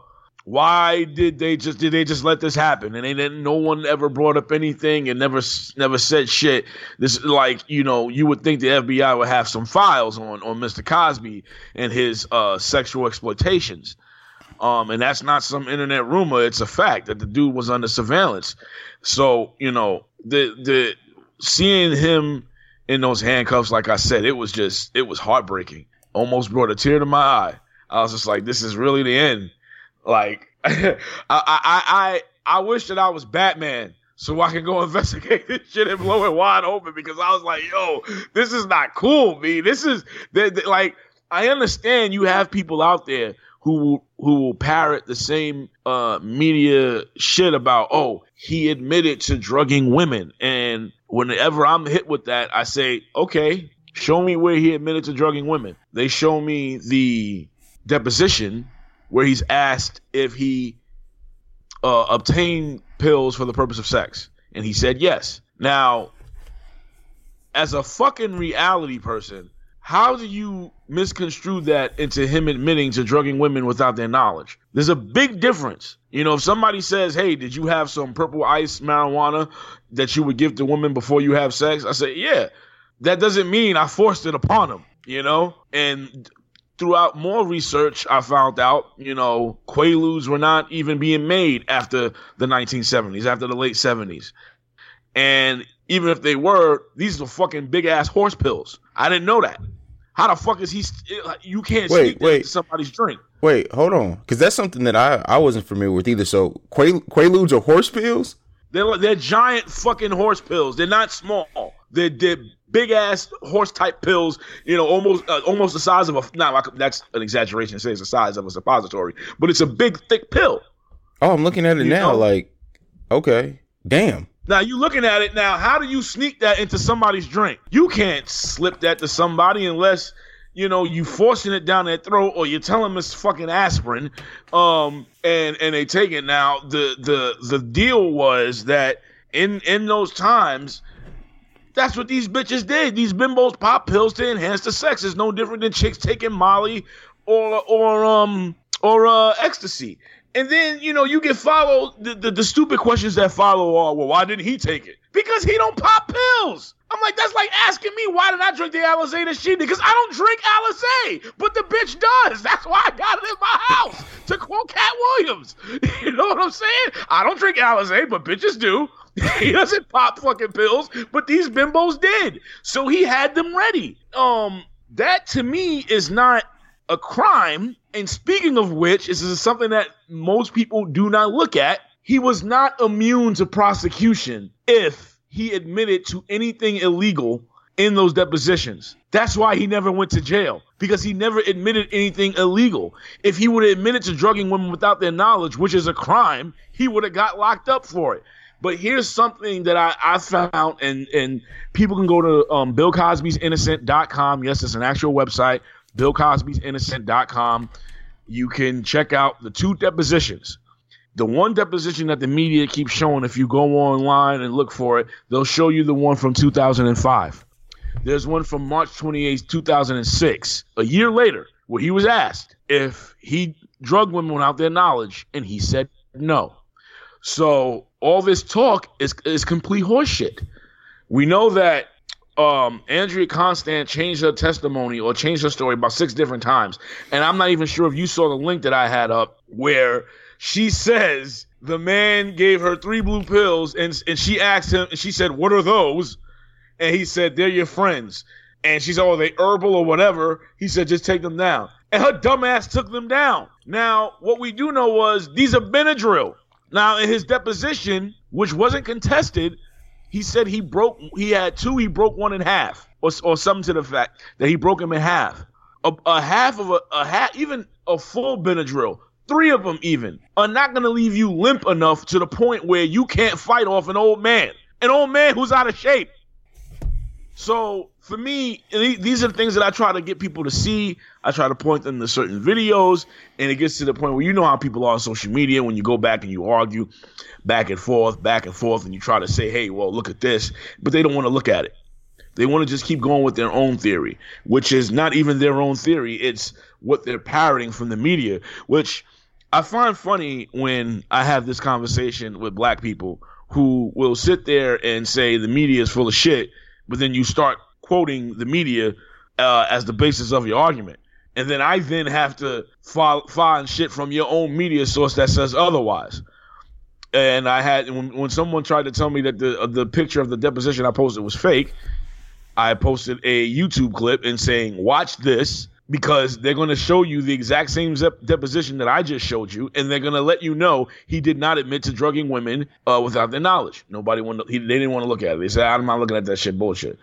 why did they just did they just let this happen? And they didn't no one ever brought up anything and never never said shit. This like you know you would think the FBI would have some files on on Mr. Cosby and his uh sexual exploitations. Um and that's not some internet rumor. It's a fact that the dude was under surveillance. So you know the the seeing him in those handcuffs like I said it was just it was heartbreaking. Almost brought a tear to my eye. I was just like this is really the end like I, I I I wish that I was Batman so I can go investigate this shit and blow it wide open because I was like, yo, this is not cool, me. This is like I understand you have people out there who will who will parrot the same uh media shit about, oh, he admitted to drugging women. And whenever I'm hit with that, I say, okay, show me where he admitted to drugging women. They show me the deposition where he's asked if he uh, obtained pills for the purpose of sex, and he said yes. Now, as a fucking reality person, how do you misconstrue that into him admitting to drugging women without their knowledge? There's a big difference. You know, if somebody says, "Hey, did you have some purple ice marijuana that you would give to women before you have sex?" I say, "Yeah." That doesn't mean I forced it upon them, you know? And throughout more research, I found out, you know, Quaaludes were not even being made after the 1970s, after the late 70s. And even if they were, these are fucking big ass horse pills. I didn't know that. How the fuck is he? St- you can't Wait, wait. somebody's drink. Wait, hold on, because that's something that I I wasn't familiar with either. So Quail- Quaaludes are horse pills. They're they're giant fucking horse pills. They're not small. They're, they're big ass horse type pills. You know, almost uh, almost the size of a. Not like that's an exaggeration. to Say it's the size of a suppository, but it's a big thick pill. Oh, I'm looking at it You now. know? Like, okay, damn. Now you looking at it now. How do you sneak that into somebody's drink? You can't slip that to somebody unless you know you forcing it down their throat or you're telling them it's fucking aspirin. Um, and and they take it. Now the the the deal was that in in those times. That's what these bitches did. These bimbos pop pills to enhance the sex. It's no different than chicks taking Molly or or um or uh ecstasy. And then you know you get followed. The, the the stupid questions that follow are, well, why didn't he take it? Because he don't pop pills. I'm like, that's like asking me why did I drink the Alizé that she did? Because I don't drink Alizé, but the bitch does. That's why I got it in my house. To quote Katt Williams, you know what I'm saying? I don't drink Alizé, but bitches do. he doesn't pop fucking pills, but these bimbos did. So he had them ready. Um, that to me is not a crime. And speaking of which, this is something that most people do not look at. He was not immune to prosecution if he admitted to anything illegal in those depositions. That's why he never went to jail because he never admitted anything illegal. If he would have admitted to drugging women without their knowledge, which is a crime, he would have got locked up for it. But here's something that I, I found, and, and people can go to um, BillCosby'sInnocent.com. Yes, it's an actual website, BillCosby'sInnocent.com. You can check out the two depositions. The one deposition that the media keeps showing, if you go online and look for it, they'll show you the one from 2005. There's one from March 28, 2006, a year later, where he was asked if he drugged women without their knowledge, and he said no. So all this talk is is complete horseshit. We know that um, Andrea Constand changed her testimony or changed her story about six different times, and I'm not even sure if you saw the link that I had up where she says the man gave her three blue pills, and and she asked him, and she said, "What are those?" And he said, "They're your friends." And she said, "Oh, they herbal or whatever." He said, "Just take them down." And her dumbass took them down. Now, what we do know was these are Benadryl. Now, in his deposition, which wasn't contested, he said he broke. He had two. He broke one in half, or or something to the fact that he broke him in half. A, a half of a, a half, even a full Benadryl, three of them even, are not going to leave you limp enough to the point where you can't fight off an old man, an old man who's out of shape. So for me, these are the things that I try to get people to see. I try to point them to certain videos, and it gets to the point where you know how people are on social media when you go back and you argue back and forth, back and forth, and you try to say, hey, well, look at this, but they don't want to look at it. They want to just keep going with their own theory, which is not even their own theory. It's what they're parroting from the media, which I find funny when I have this conversation with black people who will sit there and say the media is full of shit, but then you start quoting the media uh, as the basis of your argument. And then I then have to fi- find shit from your own media source that says otherwise. And I had when, when someone tried to tell me that the uh, the picture of the deposition I posted was fake, I posted a YouTube clip and saying, "Watch this." Because they're going to show you the exact same zep- deposition that I just showed you, and they're going to let you know he did not admit to drugging women uh, without their knowledge. Nobody wanted, he, they didn't want to look at it. They said, "I'm not looking at that shit, bullshit."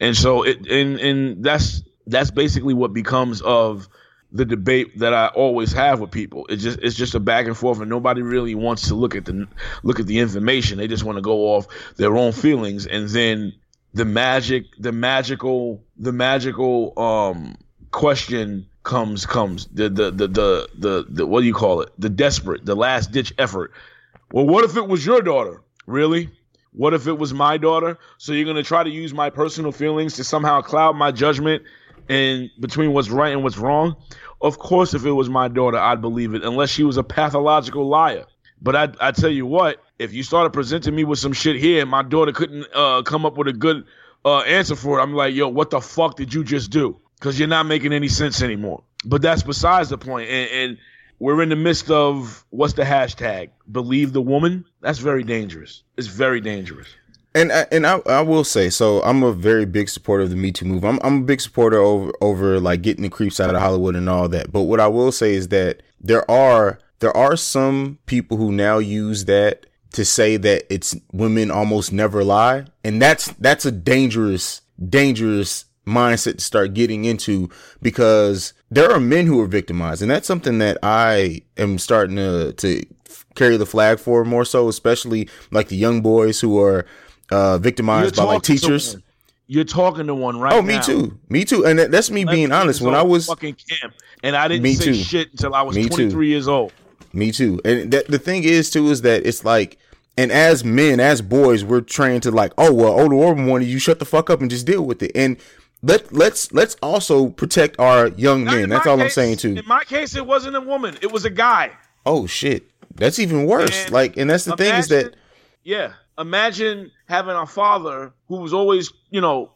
And so it, and and that's that's basically what becomes of the debate that I always have with people. It's just it's just a back and forth, and nobody really wants to look at the look at the information. They just want to go off their own feelings, and then the magic, the magical, the magical um question comes comes the the the the the, the what do you call it? The desperate, the last ditch effort. Well, what if it was your daughter? Really? What if it was my daughter? So you're gonna try to use my personal feelings to somehow cloud my judgment and between what's right and what's wrong? Of course, if it was my daughter, I'd believe it, unless she was a pathological liar. But I, I tell you what, if you started presenting me with some shit here, and my daughter couldn't uh, come up with a good uh, answer for it, I'm like, yo, what the fuck did you just do? Because you're not making any sense anymore. But that's besides the point. And, and we're in the midst of what's the hashtag? Believe the woman. That's very dangerous. It's very dangerous. And I, and I, I will say so. I'm a very big supporter of the Me Too movement. I'm I'm a big supporter over over like getting the creeps out of Hollywood and all that. But what I will say is that there are there are some people who now use that to say that it's women almost never lie, and that's that's a dangerous dangerous mindset to start getting into because there are men who are victimized, and that's something that I am starting to to carry the flag for more so, especially like the young boys who are uh, victimized by like teachers. You're talking to one right Oh, now. me too. Me too. And that- that's me Let being me honest. When I was fucking camp, and I didn't Me say too. shit until I was Me too. 23 years old. Me too. And that, the thing is too is that it's like, and as men, as boys, we're trained to like, oh well, older woman wanted you shut the fuck up and just deal with it. And let let's let's also protect our young Not men. That's all I'm saying too. In my case, it wasn't a woman; it was a guy. Oh shit, that's even worse. And like, and that's the thing is that yeah, imagine having a father who was always, you know,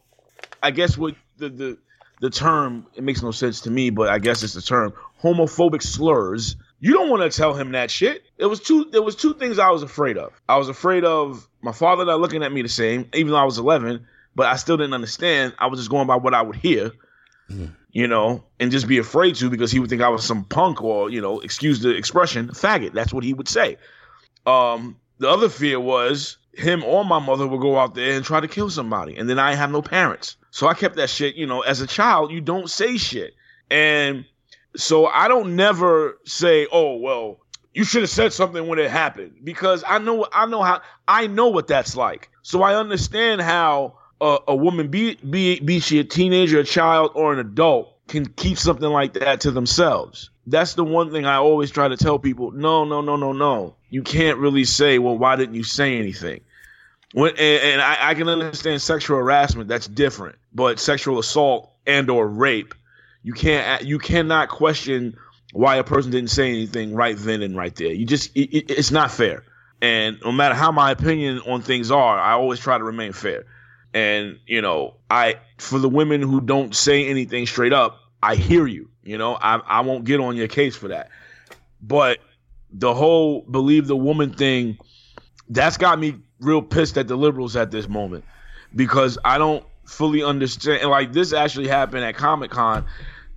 I guess what the the the term it makes no sense to me, but I guess it's the term homophobic slurs. You don't want to tell him that shit. It was two. There was two things I was afraid of. I was afraid of my father not looking at me the same, even though I was 11, but I still didn't understand. I was just going by what I would hear, you know, and just be afraid to because he would think I was some punk or you know, excuse the expression, faggot. That's what he would say. Um, the other fear was him or my mother would go out there and try to kill somebody, and then I have no parents. So I kept that shit. You know, as a child, you don't say shit, and so I don't never say, "Oh, well, you should have said something when it happened," because I know I know how I know what that's like. So I understand how a, a woman, be be be she a teenager, a child, or an adult, can keep something like that to themselves. That's the one thing I always try to tell people. No, no, no, no, no. You can't really say, well, why didn't you say anything? When, and, and I, I can understand sexual harassment. That's different. But sexual assault and or rape, you can't you cannot question why a person didn't say anything right then and right there. You just it, it, it's not fair. And no matter how my opinion on things are, I always try to remain fair. And you know, I for the women who don't say anything straight up, I hear you. You know, I I won't get on your case for that. But the whole believe the woman thing, that's got me real pissed at the liberals at this moment because I don't fully understand. And like this actually happened at Comic Con,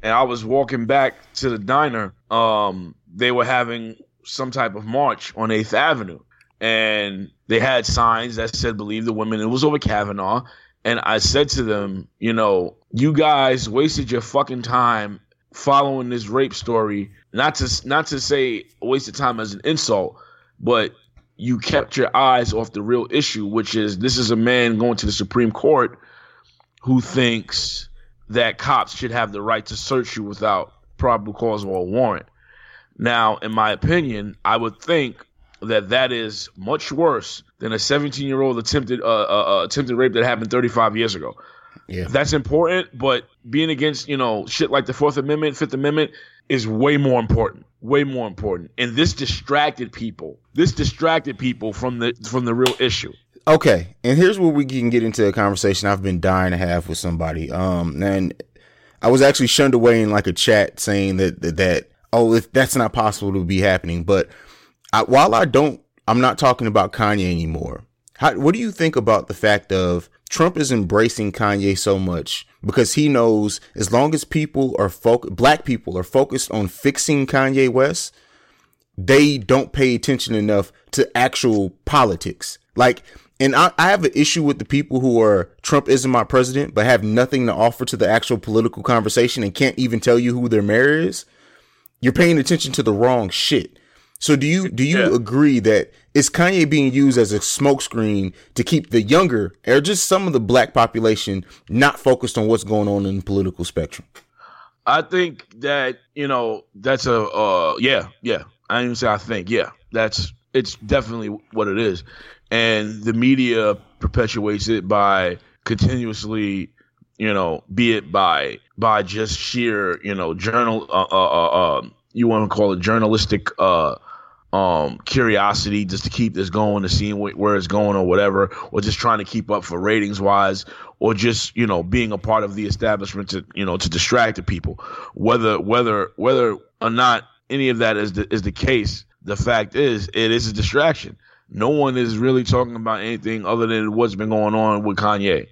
and I was walking back to the diner. Um, they were having some type of march on Eighth Avenue, and they had signs that said "Believe the women." It was over Kavanaugh, and I said to them, you know, you guys wasted your fucking time following this rape story. Not to not to say wasted time as an insult, but you kept your eyes off the real issue, which is this is a man going to the Supreme Court who thinks that cops should have the right to search you without probable cause or a warrant. Now, in my opinion, I would think that that is much worse than a 17 year old attempted uh, uh, uh, attempted rape that happened 35 years ago. Yeah. That's important, but being against you know shit like the Fourth Amendment, Fifth Amendment is way more important. Way more important. And this distracted people. This distracted people from the from the real issue. Okay, and here's where we can get into a conversation I've been dying to have with somebody. Um, and I was actually shunned away in like a chat saying that that, that oh, if that's not possible to be happening. But I, while I don't, I'm not talking about Kanye anymore. How, what do you think about the fact of Trump is embracing Kanye so much because he knows as long as people are foc- black people are focused on fixing Kanye West, they don't pay attention enough to actual politics. Like, and I, I have an issue with the people who are Trump isn't my president, but have nothing to offer to the actual political conversation and can't even tell you who their mayor is. You're paying attention to the wrong shit. So do you do you Yeah. agree that is Kanye being used as a smokescreen to keep the younger or just some of the black population not focused on what's going on in the political spectrum? I think that you know that's a uh yeah yeah I didn't even say I think yeah that's it's definitely what it is, and the media perpetuates it by continuously you know be it by by just sheer you know journal uh uh, uh, uh you want to call it journalistic uh um curiosity just to keep this going to see wh- where it's going or whatever or just trying to keep up for ratings wise or just you know being a part of the establishment to you know to distract the people. Whether whether whether or not any of that is the, is the case the fact is it is a distraction. No one is really talking about anything other than what's been going on with Kanye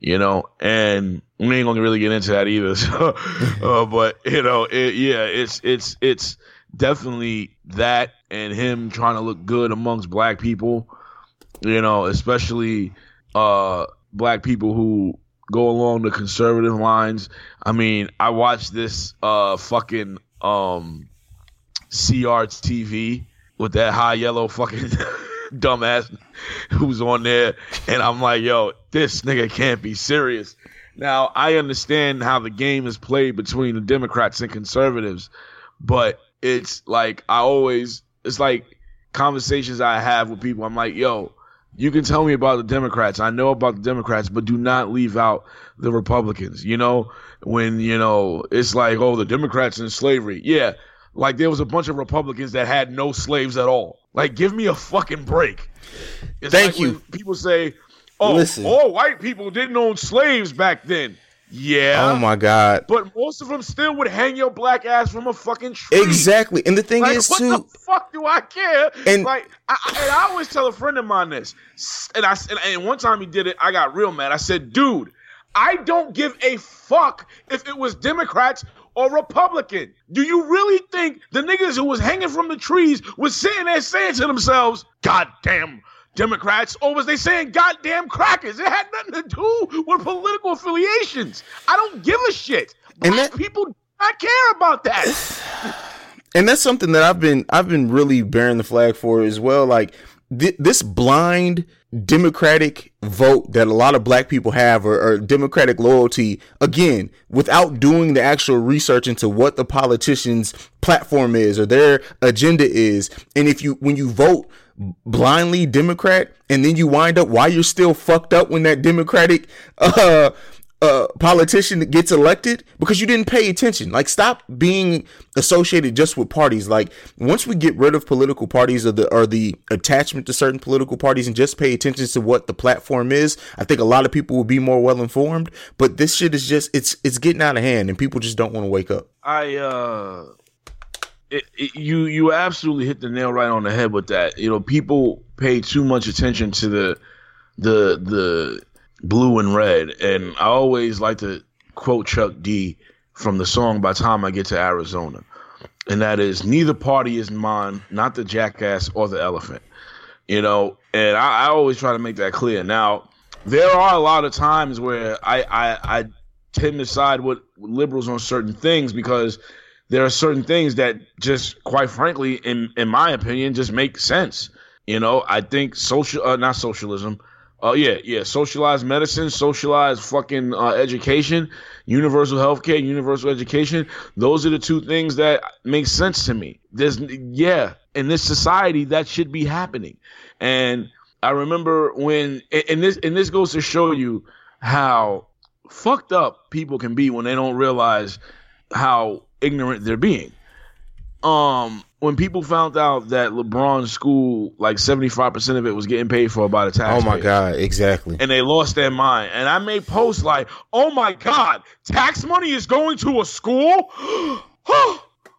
you know, and we ain't gonna really get into that either. So, uh, but you know, it, yeah, it's it's it's definitely that, and him trying to look good amongst black people, you know, especially uh black people who go along the conservative lines. I mean, I watched this uh fucking um CRTV with that high yellow fucking dumbass who's on there, and I'm like, yo, this nigga can't be serious. Now I understand how the game is played between the Democrats and conservatives, but it's like I always it's like conversations I have with people. I'm like, yo, you can tell me about the Democrats. I know about the Democrats, but do not leave out the Republicans. You know, when you know it's like, oh, the Democrats in slavery. Yeah, like there was a bunch of Republicans that had no slaves at all. Like, give me a fucking break. It's Thank like you. People say, oh, Listen. all white people didn't own slaves back then. Yeah. Oh my God. But most of them still would hang your black ass from a fucking tree. Exactly. And the thing Like, is what too the fuck do I care? And- like, I, I, and I always tell a friend of mine this, and I and, and one time he did it, I got real mad. I said, "Dude, I don't give a fuck if it was Democrats or Republican. Do you really think the niggas who was hanging from the trees was sitting there saying to themselves, "Goddamn." Democrats, or was they saying goddamn crackers? It had nothing to do with political affiliations. I don't give a shit. And Black that- people do not care about that. and that's something that I've been I've been really bearing the flag for as well. Like th- this blind democratic vote that a lot of black people have or, or, democratic loyalty again without doing the actual research into what the politician's platform is or their agenda is and if you when you vote blindly democrat and then you wind up why you're still fucked up when that democratic uh uh, politician that gets elected because you didn't pay attention. Like, stop being associated just with parties. Like, once we get rid of political parties or the or the attachment to certain political parties and just pay attention to what the platform is, I think a lot of people will be more well informed. But this shit is just it's it's getting out of hand, and people just don't want to wake up. I uh, it, it, you you absolutely hit the nail right on the head with that. You know, people pay too much attention to the the the blue and red. And I always like to quote Chuck D from the song By Time I Get to Arizona. And that is neither party is mine, not the jackass or the elephant. You know, and I, I always try to make that clear. Now, there are a lot of times where I, I, I tend to side with liberals on certain things because there are certain things that just quite frankly in in my opinion just make sense you know i think social uh, not socialism Oh uh, yeah, yeah. Socialized medicine, socialized fucking uh, education, universal healthcare, universal education. Those are the two things that make sense to me. There's yeah, in this society that should be happening. And I remember when, and this and this goes to show you how fucked up people can be when they don't realize how ignorant they're being. Um, when people found out that LeBron's school, like 75% of it was getting paid for by the taxpayers. Oh my God, exactly. And they lost their mind. And I made posts like, oh my God, tax money is going to a school?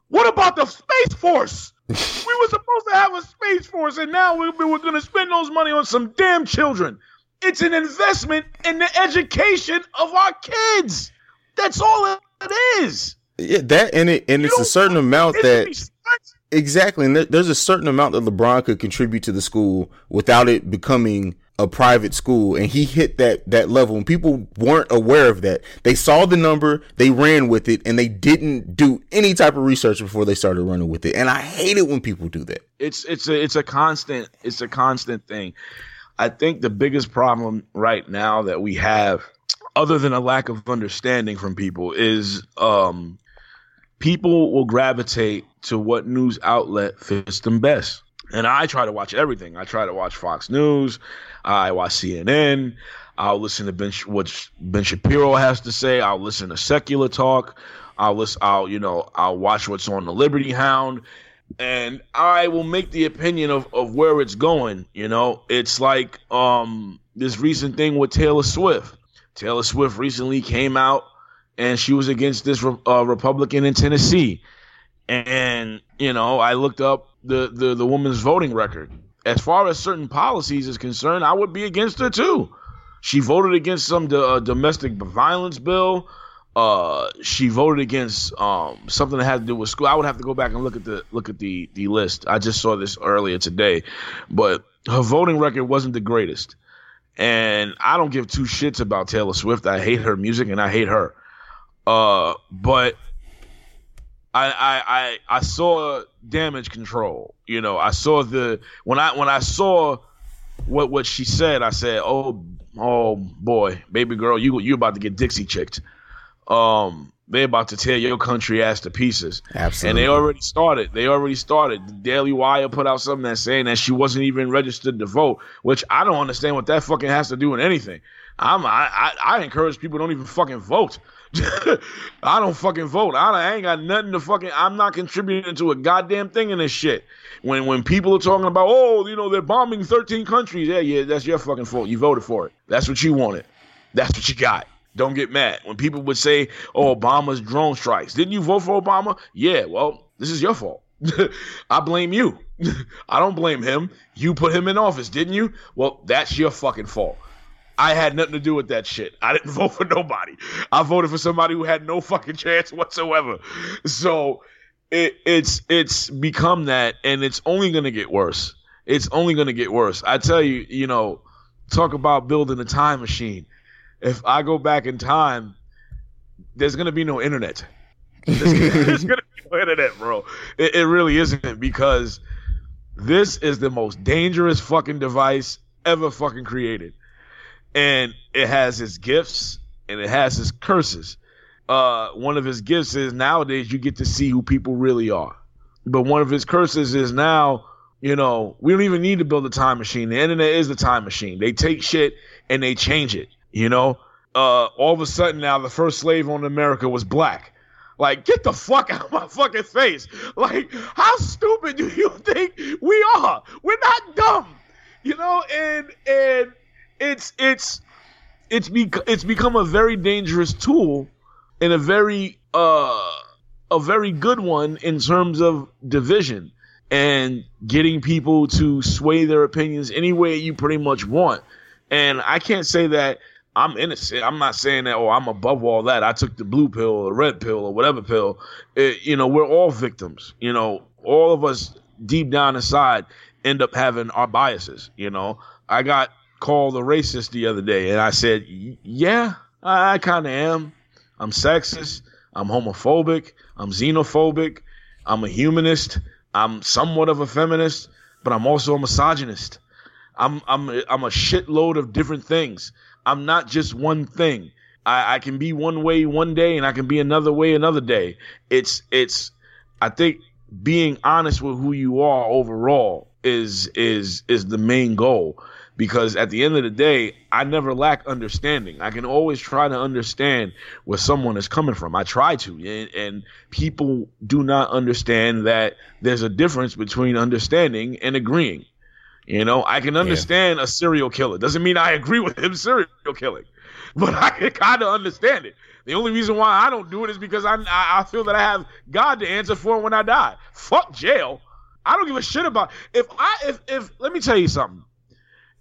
what about the Space Force? we were supposed to have a Space Force, and now we, we were going to spend those money on some damn children. It's an investment in the education of our kids. That's all it is. Yeah, that and it and you it's a certain amount that Exactly, and there's a certain amount that LeBron could contribute to the school without it becoming a private school, and he hit that that level. And people weren't aware of that. They saw the number, they ran with it, and they didn't do any type of research before they started running with it. And I hate it when people do that. It's it's a it's a constant it's a constant thing. I think the biggest problem right now that we have, other than a lack of understanding from people, is um, people will gravitate to what news outlet fits them best. And I try to watch everything. I try to watch Fox News. I watch CNN. I'll listen to Ben, what Ben Shapiro has to say. I'll listen to secular talk. I'll listen. I'll you know. I'll watch what's on the Liberty Hound, and I will make the opinion of of where it's going. You know, it's like um this recent thing with Taylor Swift. Taylor Swift recently came out and she was against this uh, Republican in Tennessee. And you know, I looked up the, the the woman's voting record. As far as certain policies is concerned, I would be against her too. She voted against some do, uh, domestic violence bill. Uh, she voted against um, something that had to do with school. I would have to go back and look at the look at the the list. I just saw this earlier today, but her voting record wasn't the greatest. And I don't give two shits about Taylor Swift. I hate her music and I hate her. Uh, but I, I I I saw damage control. You know, I saw the when I when I saw what what she said, I said, "Oh, oh boy, baby girl, you you about to get Dixie chicked." Um, they about to tear your country ass to pieces. Absolutely. And they already started. They already started. The Daily Wire put out something that's saying that she wasn't even registered to vote, which I don't understand what that fucking has to do with anything. I'm I I, I encourage people don't even fucking vote. I don't fucking vote. I, I, ain't got nothing to fucking. I'm not contributing to a goddamn thing in this shit. When when people are talking about, oh, you know, they're bombing 13 countries. Yeah, yeah, that's your fucking fault. You voted for it. That's what you wanted. That's what you got. Don't get mad. When people would say, oh, Obama's drone strikes. Didn't you vote for Obama? Yeah, well, this is your fault. I blame you. I don't blame him. You put him in office, didn't you? Well, that's your fucking fault. I had nothing to do with that shit. I didn't vote for nobody. I voted for somebody who had no fucking chance whatsoever. So it, it's it's become that, and it's only gonna get worse. It's only gonna get worse. I tell you, you know, talk about building a time machine. If I go back in time, there's gonna be no internet. There's there's gonna be no internet, bro. It, it really isn't because this is the most dangerous fucking device ever fucking created. And it has its gifts and it has its curses. Uh, one of his gifts is nowadays you get to see who people really are. But one of his curses is now, you know, we don't even need to build a time machine. The internet is the time machine. They take shit and they change it, you know? Uh, all of a sudden now the first slave on America was black. Like, get the fuck out of my fucking face. Like, how stupid do you think we are? We're not dumb. You know, and and it's it's it's bec- it's become a very dangerous tool and a very uh a very good one in terms of division and getting people to sway their opinions any way you pretty much want. And I can't say that I'm innocent. I'm not saying that, oh, I'm above all that. I took the blue pill or the red pill or whatever pill. It, you know, we're all victims. You know, all of us deep down inside end up having our biases. You know, I got called a racist the other day and I said, yeah, I, I kind of am. I'm sexist. I'm homophobic. I'm xenophobic. I'm a humanist. I'm somewhat of a feminist, but I'm also a misogynist. I'm I'm I'm a shitload of different things. I'm not just one thing. I, I can be one way one day and I can be another way another day. It's it's I think being honest with who you are overall is is is the main goal because at the end of the day I never lack understanding. I can always try to understand where someone is coming from. I try to and, and people do not understand that there's a difference between understanding and agreeing. You know, I can understand a serial killer. Doesn't mean I agree with him serial killing, but I can kind of understand it. The only reason why I don't do it is because I, I I feel that I have God to answer for when I die. Fuck jail. I don't give a shit about if I if if let me tell you something.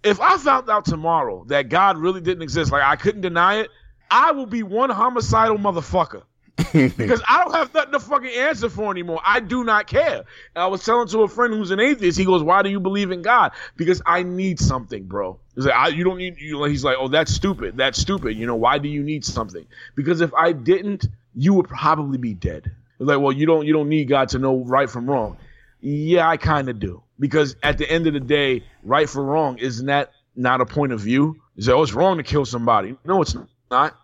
If I found out tomorrow that God really didn't exist, like I couldn't deny it, I will be one homicidal motherfucker because I don't have nothing to fucking answer for anymore. I do not care. And I was telling to a friend who's an atheist. He goes, "Why do you believe in God?" Because I need something, bro. He's like, I, "You don't need." You he's like, "Oh, that's stupid. That's stupid. You know, why do you need something?" Because if I didn't, you would probably be dead. He's like, "Well, you don't. You don't need God to know right from wrong." Yeah, I kind of do. Because at the end of the day, right for wrong isn't that not a point of view? You say, "Oh, it's wrong to kill somebody." No, it's not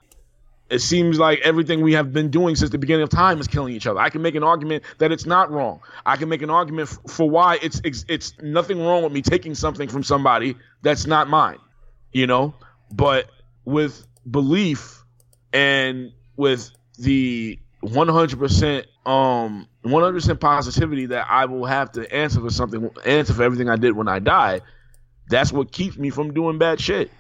it seems like everything we have been doing since the beginning of time is killing each other. I can make an argument that it's not wrong. I can make an argument f- for why it's, it's it's nothing wrong with me taking something from somebody that's not mine, you know. But with belief and with the 100% um 100% positivity that I will have to answer for something, answer for everything I did when I die, that's what keeps me from doing bad shit.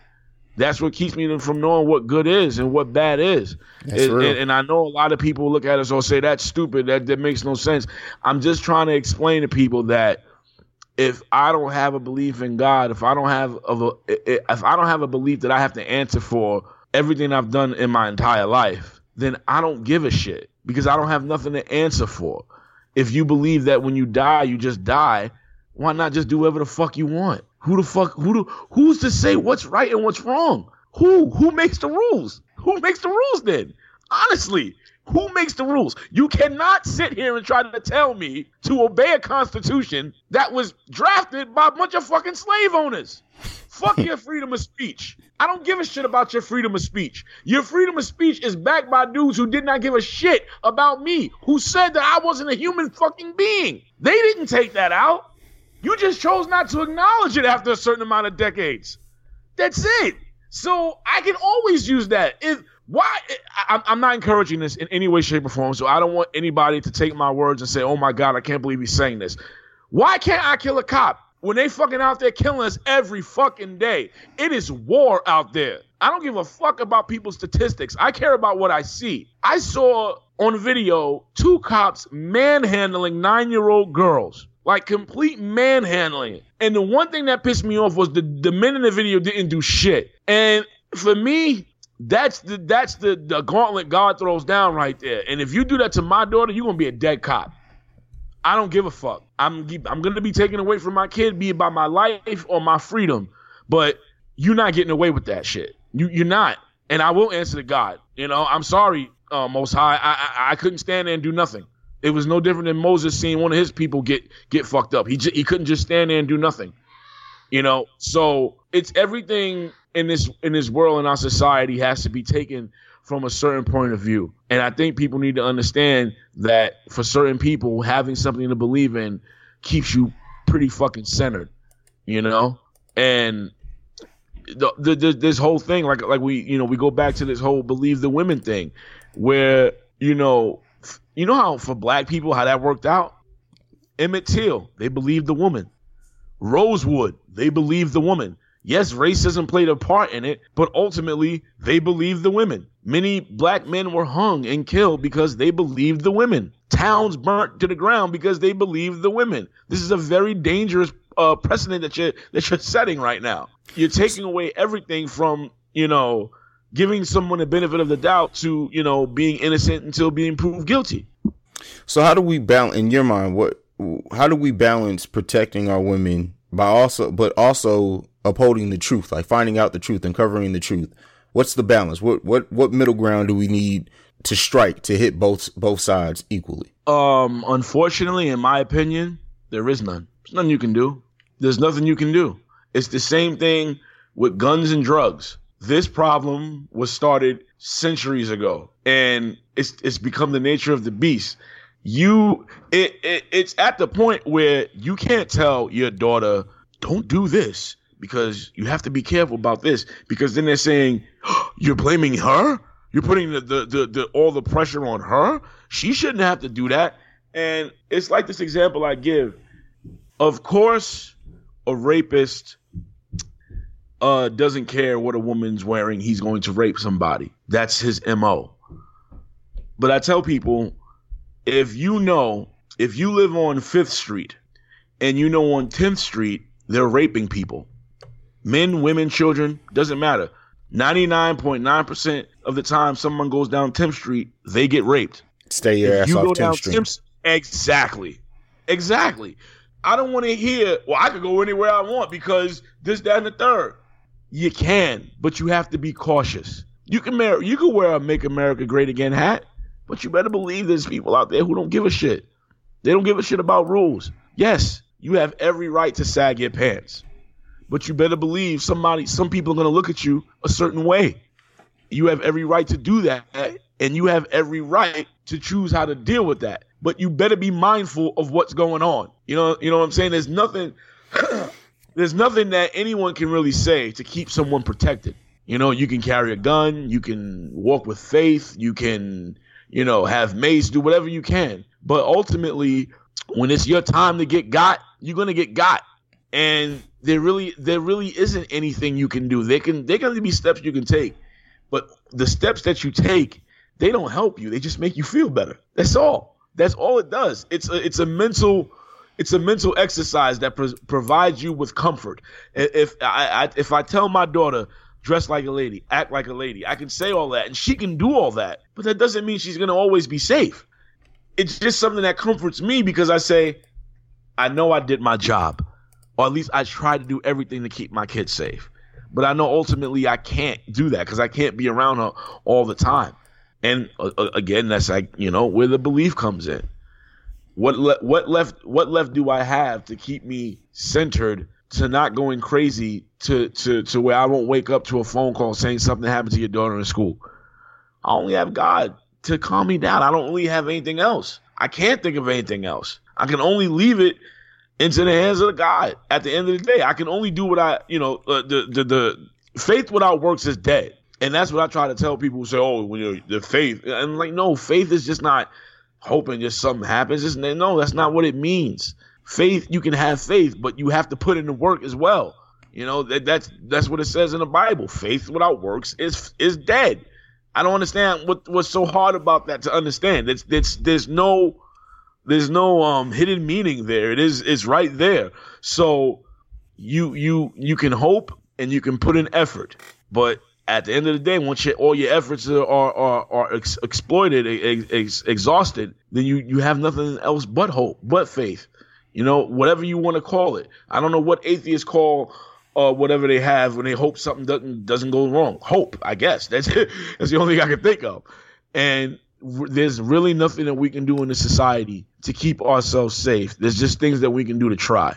That's what keeps me from knowing what good is and what bad is. That's And- and, I know a lot of people look at us or say that's stupid. That that makes no sense. I'm just trying to explain to people that if I don't have a belief in God, if I don't have of a, if I don't have a belief that I have to answer for everything I've done in my entire life, then I don't give a shit because I don't have nothing to answer for. If you believe that when you die, you just die, why not just do whatever the fuck you want? Who the fuck who do who's to say what's right and what's wrong? Who who makes the rules? Who makes the rules then? Honestly, who makes the rules? You cannot sit here and try to tell me to obey a constitution that was drafted by a bunch of fucking slave owners. Fuck your freedom of speech. I don't give a shit about your freedom of speech. Your freedom of speech is backed by dudes who did not give a shit about me, who said that I wasn't a human fucking being. They didn't take that out. You just chose not to acknowledge it after a certain amount of decades. That's it. So I can always use that. If why I, I'm- I'm not encouraging this in any way, shape, or form. So I don't want anybody to take my words and say, "Oh my God, I can't believe he's saying this." Why can't I kill a cop when they fucking out there killing us every fucking day? It is war out there. I don't give a fuck about people's statistics. I care about what I see. I saw on video two cops manhandling nine year old girls. Like complete manhandling. And the one thing that pissed me off was the, the men in the video didn't do shit. And for me, that's the that's the, the gauntlet God throws down right there. And if you do that to my daughter, you're gonna be a dead cop. I don't give a fuck. I'm I'm gonna be taken away from my kid, be it by my life or my freedom. But you're not getting away with that shit. You you're not. And I will answer to God. You know, I'm sorry, uh, Most High. I, I I couldn't stand there and do nothing. It was no different than Moses seeing one of his people get get fucked up. He j- he couldn't just stand there and do nothing. You know, so it's everything in this in this world in our society has to be taken from a certain point of view. And I think people need to understand that for certain people, having something to believe in keeps you pretty fucking centered, you know? And the, the, the, this whole thing, like like we you know we go back to this whole believe the women thing, where you know you know how for black people how that worked out. Emmett Till, they believed the woman. Rosewood, they believed the woman. Yes, racism played a part in it, but ultimately they believed the women. Many black men were hung and killed because they believed the women. Towns burnt to the ground because they believed the women. This is a very dangerous uh, precedent that you're that you're setting right now. You're taking away everything from you know giving someone the benefit of the doubt to you know being innocent until being proved guilty. So how do we balance in your mind what how do we balance protecting our women by also but also upholding the truth, like finding out the truth and covering the truth? What's the balance? What what what middle ground do we need to strike to hit both both sides equally? Um, unfortunately, in my opinion, there is none. There's nothing you can do. There's nothing you can do. It's the same thing with guns and drugs. This problem was started centuries ago, and it's it's become the nature of the beast. You, it, it it's at the point where you can't tell your daughter, "Don't do this," because you have to be careful about this. Because then they're saying, "You're blaming her." You're putting the, the, the, the all the pressure on her. She shouldn't have to do that. And it's like this example I give. Of course, a rapist uh, doesn't care what a woman's wearing. He's going to rape somebody. That's his MO. But I tell people if you know, if you live on 5th Street and you know on 10th Street, they're raping people men, women, children, doesn't matter. 99.9% of the time someone goes down 10th Street, they get raped. Stay your If ass you off down 10th Street. 10th exactly. Exactly. I don't want to hear, well, I could go anywhere I want because this, that, and the third. You can, but you have to be cautious. You can wear, you can wear a Make America Great Again hat, but you better believe there's people out there who don't give a shit. They don't give a shit about rules. Yes, you have every right to sag your pants, but you better believe somebody, some people are going to look at you a certain way. You have every right to do that, and you have every right to choose how to deal with that. But you better be mindful of what's going on. You know, you know what I'm saying? There's nothing there's nothing that anyone can really say to keep someone protected. You know, you can carry a gun, you can walk with faith, you can, you know, have mace, do whatever you can. But ultimately, when it's your time to get got, you're gonna get got. And there really there really isn't anything you can do. There can there can be steps you can take, but the steps that you take, they don't help you. They just make you feel better. That's all. That's all it does. It's a, it's a mental it's a mental exercise that pro- provides you with comfort. If I, I if I tell my daughter dress like a lady, act like a lady, I can say all that and she can do all that, but that doesn't mean she's to always be safe. It's just something that comforts me because I say I know I did my job, or at least I try to do everything to keep my kids safe. But I know ultimately I can't do that because I can't be around her all the time. And uh, uh, again, that's like you know where the belief comes in. What le- what left what left do I have to keep me centered to not going crazy to to to where I won't wake up to a phone call saying something happened to your daughter in school. I only have God to calm me down. I don't really have anything else. I can't think of anything else. I can only leave it into the hands of the God. At the end of the day, I can only do what I, you know, uh, the the the faith without works is dead. And that's what I try to tell people who say, "Oh, when you the faith," and like, no, faith is just not hoping just something happens. It's, no, that's not what it means. Faith, you can have faith, but you have to put in the work as well. You know that that's that's what it says in the Bible. Faith without works is is dead. I don't understand what what's so hard about that to understand. It's it's there's no there's no um hidden meaning there. It is it's right there. So you you you can hope and you can put in effort, but at the end of the day, once your, all your efforts are are, are, ex- exploited, ex- ex- exhausted, then you you have nothing else but hope, but faith. You know, whatever you want to call it. I don't know what atheists call uh, whatever they have when they hope something doesn't doesn't go wrong. Hope, I guess. That's that's the only thing I can think of. And there's really nothing that we can do in this society to keep ourselves safe. There's just things that we can do to try.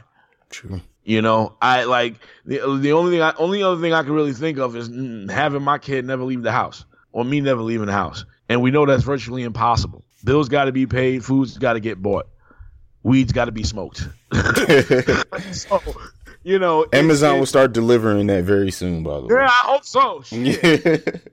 True. You know, I like the the only thing I, only other thing I can really think of is having my kid never leave the house or me never leaving the house, and we know that's virtually impossible. Bills got to be paid, food's got to get bought, weeds got to be smoked. so, you know, Amazon it- will start delivering that very soon. By the way. Yeah, I hope so. Shit.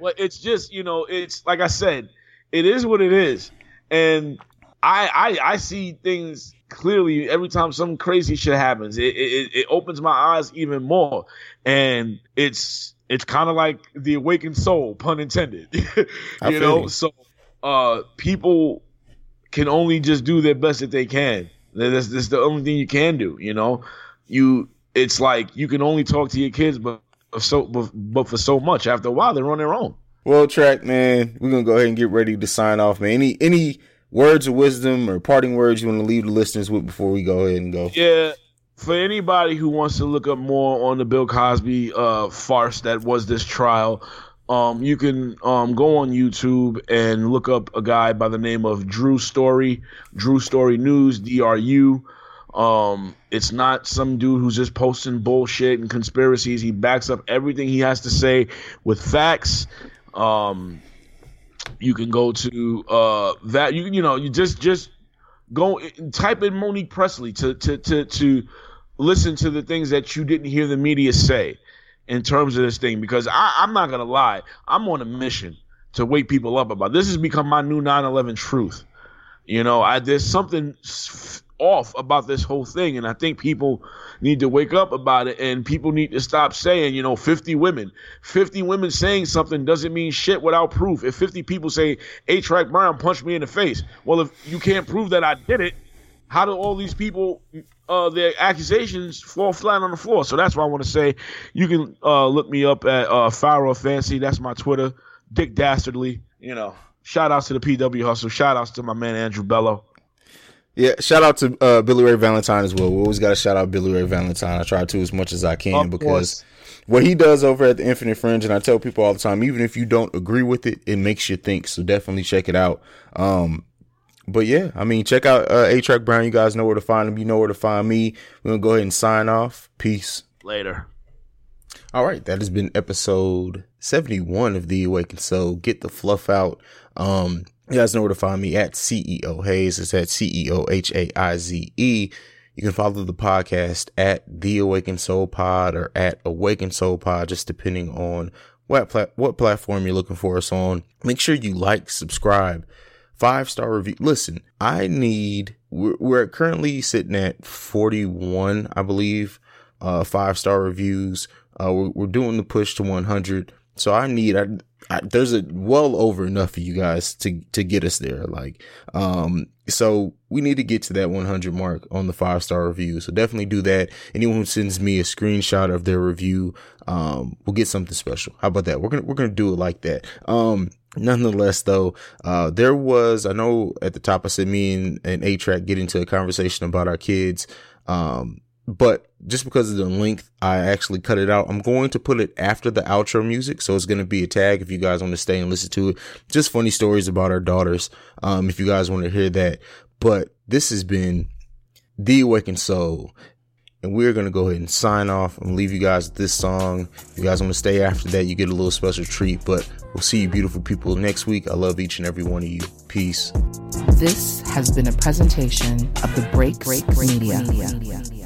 It's just you know, it's like I said, it is what it is, and I I, I see things clearly every time some crazy shit happens. It it, it opens my eyes even more, and it's it's kind of like the awakened soul, pun intended. You know, you. so uh, people can only just do their best that they can. That's, that's the only thing you can do. You know, you it's like you can only talk to your kids, but so but, but for so much. After a while, they're on their own. Well, Trac man, we're gonna go ahead and get ready to sign off, man. Any any words of wisdom or parting words you want to leave the listeners with before we go ahead and go? Yeah. For anybody who wants to look up more on the Bill Cosby uh, farce that was this trial, um, you can um, go on YouTube and look up a guy by the name of Dru Story, Dru Story News, DRU. Um, it's not some dude who's just posting bullshit and conspiracies. He backs up everything he has to say with facts. Um, you can go to uh, that. You you know you just just go type in Monique Pressley to to to to listen to the things that you didn't hear the media say in terms of this thing because I, I'm not gonna lie, I'm on a mission to wake people up about this. Has become my new 9/11 truth. You know, I there's something off about this whole thing, and I think people need to wake up about it, and people need to stop saying, you know, 50 women, 50 women saying something doesn't mean shit without proof. If 50 people say 8 Trac Brown punched me in the face, well, if you can't prove that I did it, how do all these people uh, their accusations fall flat on the floor? So that's why I want to say you can uh, look me up at uh, Pharaoh Fancy. That's my Twitter. Dick Dastardly. You know, shout outs to the PW Hustle. Shout outs to my man Andrew Bello. Yeah, shout out to uh, Billy Ray Valentine as well. We always got to shout out Billy Ray Valentine. I try to as much as I can Of because course. what he does over at the Infinite Fringe, and I tell people all the time, even if you don't agree with it, it makes you think. So definitely check it out. Um, but yeah, I mean, check out uh, 8 Trac Brown. You guys know where to find him. You know where to find me. We're gonna go ahead and sign off. Peace. Later. All right, that has been episode 71 of The Awakened Soul. Get the fluff out. Um, you guys know where to find me at CEO Haize. It's at C E O H A I Z E. You can follow the podcast at The Awakened Soul Pod or at Awakened Soul Pod, just depending on what pla- what platform you're looking for us on. Make sure you like, subscribe, five star review. Listen, I need. We're, we're currently sitting at 41, I believe, uh, five star reviews. Uh, we're, we're doing the push to 100. So I need, I, I, there's a well over enough of you guys to, to get us there. Like, um, so we need to get to that 100 mark on the five star review. So definitely do that. Anyone who sends me a screenshot of their review, um, will get something special. How about that? We're to, we're to do it like that. Um, nonetheless though, uh, there was, I know at the top I said me and, and 8 Trac get into a conversation about our kids. Um, but just because of the length, I actually cut it out. I'm going to put it after the outro music. So it's going to be a tag if you guys want to stay and listen to it. Just funny stories about our daughters. Um, if you guys want to hear that, but this has been the awakened soul. And we're going to go ahead and sign off and leave you guys with this song. If you guys want to stay after that, you get a little special treat, but we'll see you beautiful people next week. I love each and every one of you. Peace. This has been a presentation of the Break Break Media. When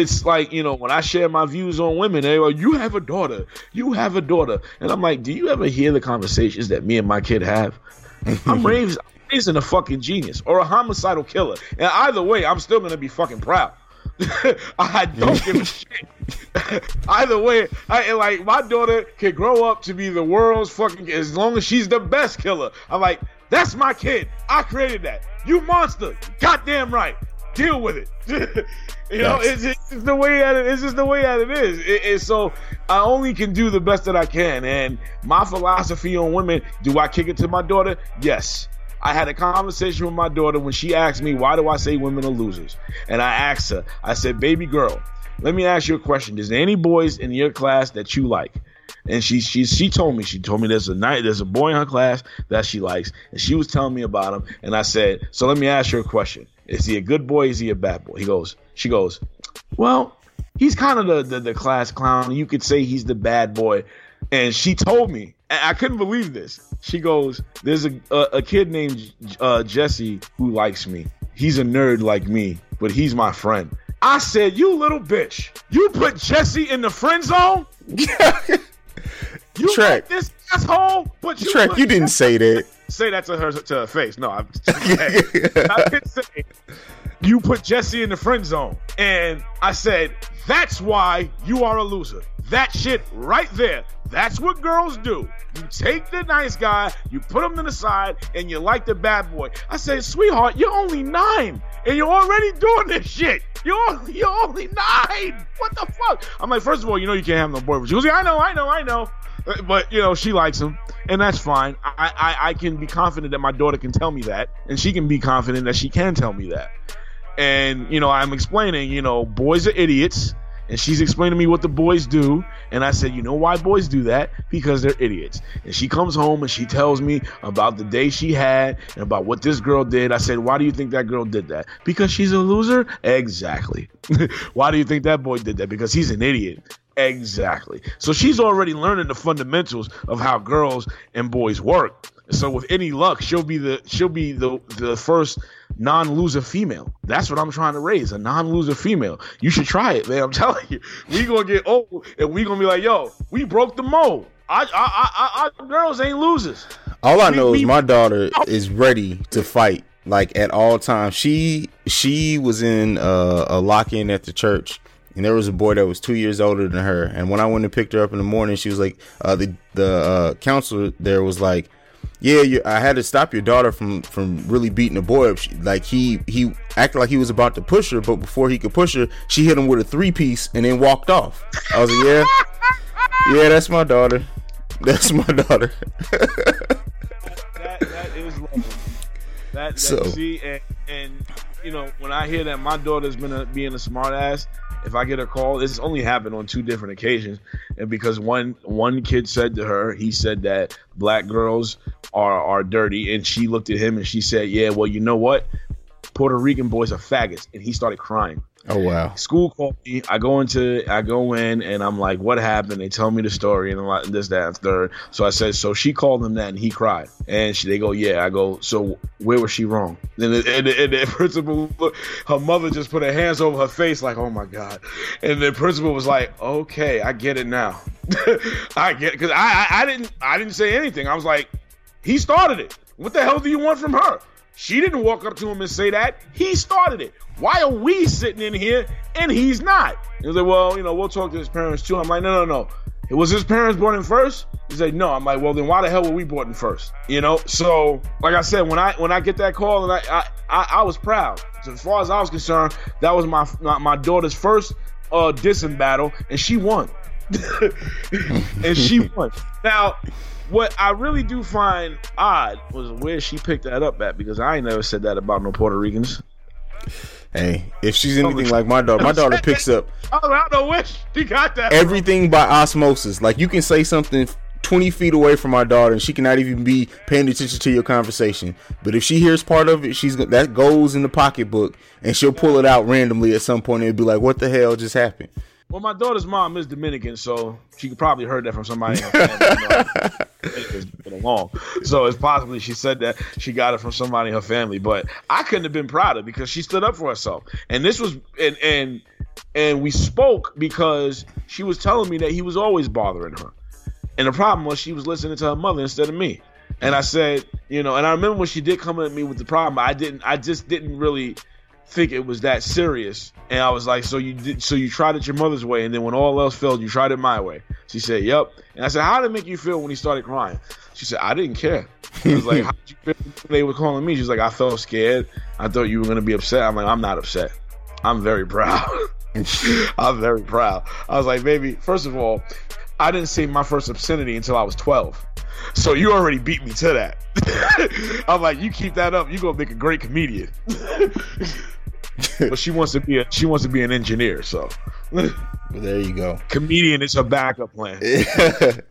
it's like you know when i share my views on women they are you have a daughter you have a daughter and i'm like do you ever hear the conversations that me and my kid have i'm raised raising a fucking genius or a homicidal killer and either way i'm still gonna be fucking proud I don't give a shit. Either way, I like my daughter can grow up to be the world's fucking as long as she's the best killer. I'm like, that's my kid. I created that. You monster. Goddamn right. Deal with it. you know, it's, it's the way that it, it's just the way that it is. It, it's so I only can do the best that I can. And my philosophy on women, do I kick it to my daughter? Yes. I had a conversation with my daughter when she asked me, why do I say women are losers? And I asked her, I said, baby girl, let me ask you a question. Is there any boys in your class that you like? And she she she told me she told me there's a night there's a boy in her class that she likes and she was telling me about him and I said so let me ask you a question is he a good boy? Is he a bad boy? He goes she goes well he's kind of the, the the class clown. You could say he's the bad boy. And she told me and I couldn't believe this. She goes there's a a, a kid named uh, Jesse who likes me. He's a nerd like me but he's my friend. I said you little bitch you put Jesse in the friend zone? You Trac. like this asshole, but you Trek, you didn't say that. Say that to her to her face. No, I'm I didn't say you put Jesse in the friend zone, and I said that's why you are a loser. That shit right there. That's what girls do. You take the nice guy, you put him to the side, and you like the bad boy. I said, sweetheart, you're only nine, and you're already doing this shit. You're only, you're only nine. What the fuck? I'm like, first of all, you know you can't have no boyfriend. She goes, I know, I know, I know. Uh, But you know, she likes him, and that's fine. I, I I can be confident that my daughter can tell me that, and she can be confident that she can tell me that. And you know, I'm explaining, you know, boys are idiots, and she's explaining to me what the boys do, and I said, you know why boys do that? Because they're idiots. And she comes home and she tells me about the day she had and about what this girl did. I said, why do you think that girl did that? Because she's a loser? Exactly. why do you think that boy did that? Because he's an idiot. Exactly. So she's already learning the fundamentals of how girls and boys work. So with any luck, she'll be the she'll be the the first non-loser female. That's what I'm trying to raise, a non-loser female. You should try it, man. I'm telling you. We gonna get old and we gonna be like, yo, we broke the mold. I, I, I, I, girls ain't losers. All I We- know is we- my daughter is ready to fight, like at all times. She she was in uh, a lock in at the church, and there was a boy that was two years older than her. And when I went and picked her up in the morning, she was like, uh, the the uh, counselor there was like, "Yeah, you, I had to stop your daughter from from really beating the boy up. She, like he he acted like he was about to push her, but before he could push her, she hit him with a three piece and then walked off. I was like, yeah, yeah, that's my daughter. That's my daughter." that that is lovely. That, that So- see and and you know when I hear that my daughter's been a, being a smart ass, if I get a call, this only happened on two different occasions, and because one one kid said to her, he said that black girls are are dirty, and she looked at him and she said, yeah, well you know what, Puerto Rican boys are faggots, and he started crying Oh wow. school called me. I go into, I go in, and I'm like, "What happened?" They tell me the story, and like, this, that, and third. So I said, "So she called him that, and he cried." And she, they go, "Yeah." I go, "So where was she wrong?" And the, and the, and the principal, her mother just put her hands over her face, like, "Oh my god!" And the principal was like, "Okay, I get it now. I get because I, I I didn't I didn't say anything. I was like, he started it. What the hell do you want from her?" She didn't walk up to him and say that. He started it. Why are we sitting in here and he's not? He was like, well, you know, we'll talk to his parents too. I'm like, no, no, no. It was his parents brought in first. He said, no. I'm like, well, then why the hell were we brought him first? You know. So, like I said, when I when I get that call, and I I, I, I was proud. So as far as I was concerned, that was my my, my daughter's first uh dissing battle, and she won. and she won. Now, what I really do find odd was where she picked that up at because I ain't never said that about no Puerto Ricans. Hey, if she's anything like my daughter, my daughter picks up oh, I don't know where she got that. everything by osmosis. Like you can say something 20 feet away from my daughter and she cannot even be paying attention to your conversation. But if she hears part of it, she's that goes in the pocketbook and she'll pull it out randomly at some point and be like, "What the hell just happened?" Well, my daughter's mom is Dominican, so she could probably heard that from somebody in her family. You know, it's been along. So it's possibly she said that she got it from somebody in her family. But I couldn't have been prouder because she stood up for herself. And this was and and and we spoke because she was telling me that he was always bothering her. And the problem was she was listening to her mother instead of me. And I said, you know, and I remember when she did come at me with the problem, I didn't I just didn't really think it was that serious. And I was like, so you did, so you tried it your mother's way, and then when all else failed, you tried it my way. She said, yep. And I said, how did it make you feel when he started crying? She said, I didn't care. I was like, how did you feel they were calling me? She's like, I felt scared. I thought you were gonna be upset. I'm like, I'm not upset. I'm very proud. I'm very proud. I was like, baby, first of all, I didn't say my first obscenity until I was 12. So you already beat me to that. I'm like, you keep that up, you're gonna make a great comedian. But she wants to be a she wants to be an engineer, so Well, there you go. comedian is her backup plan.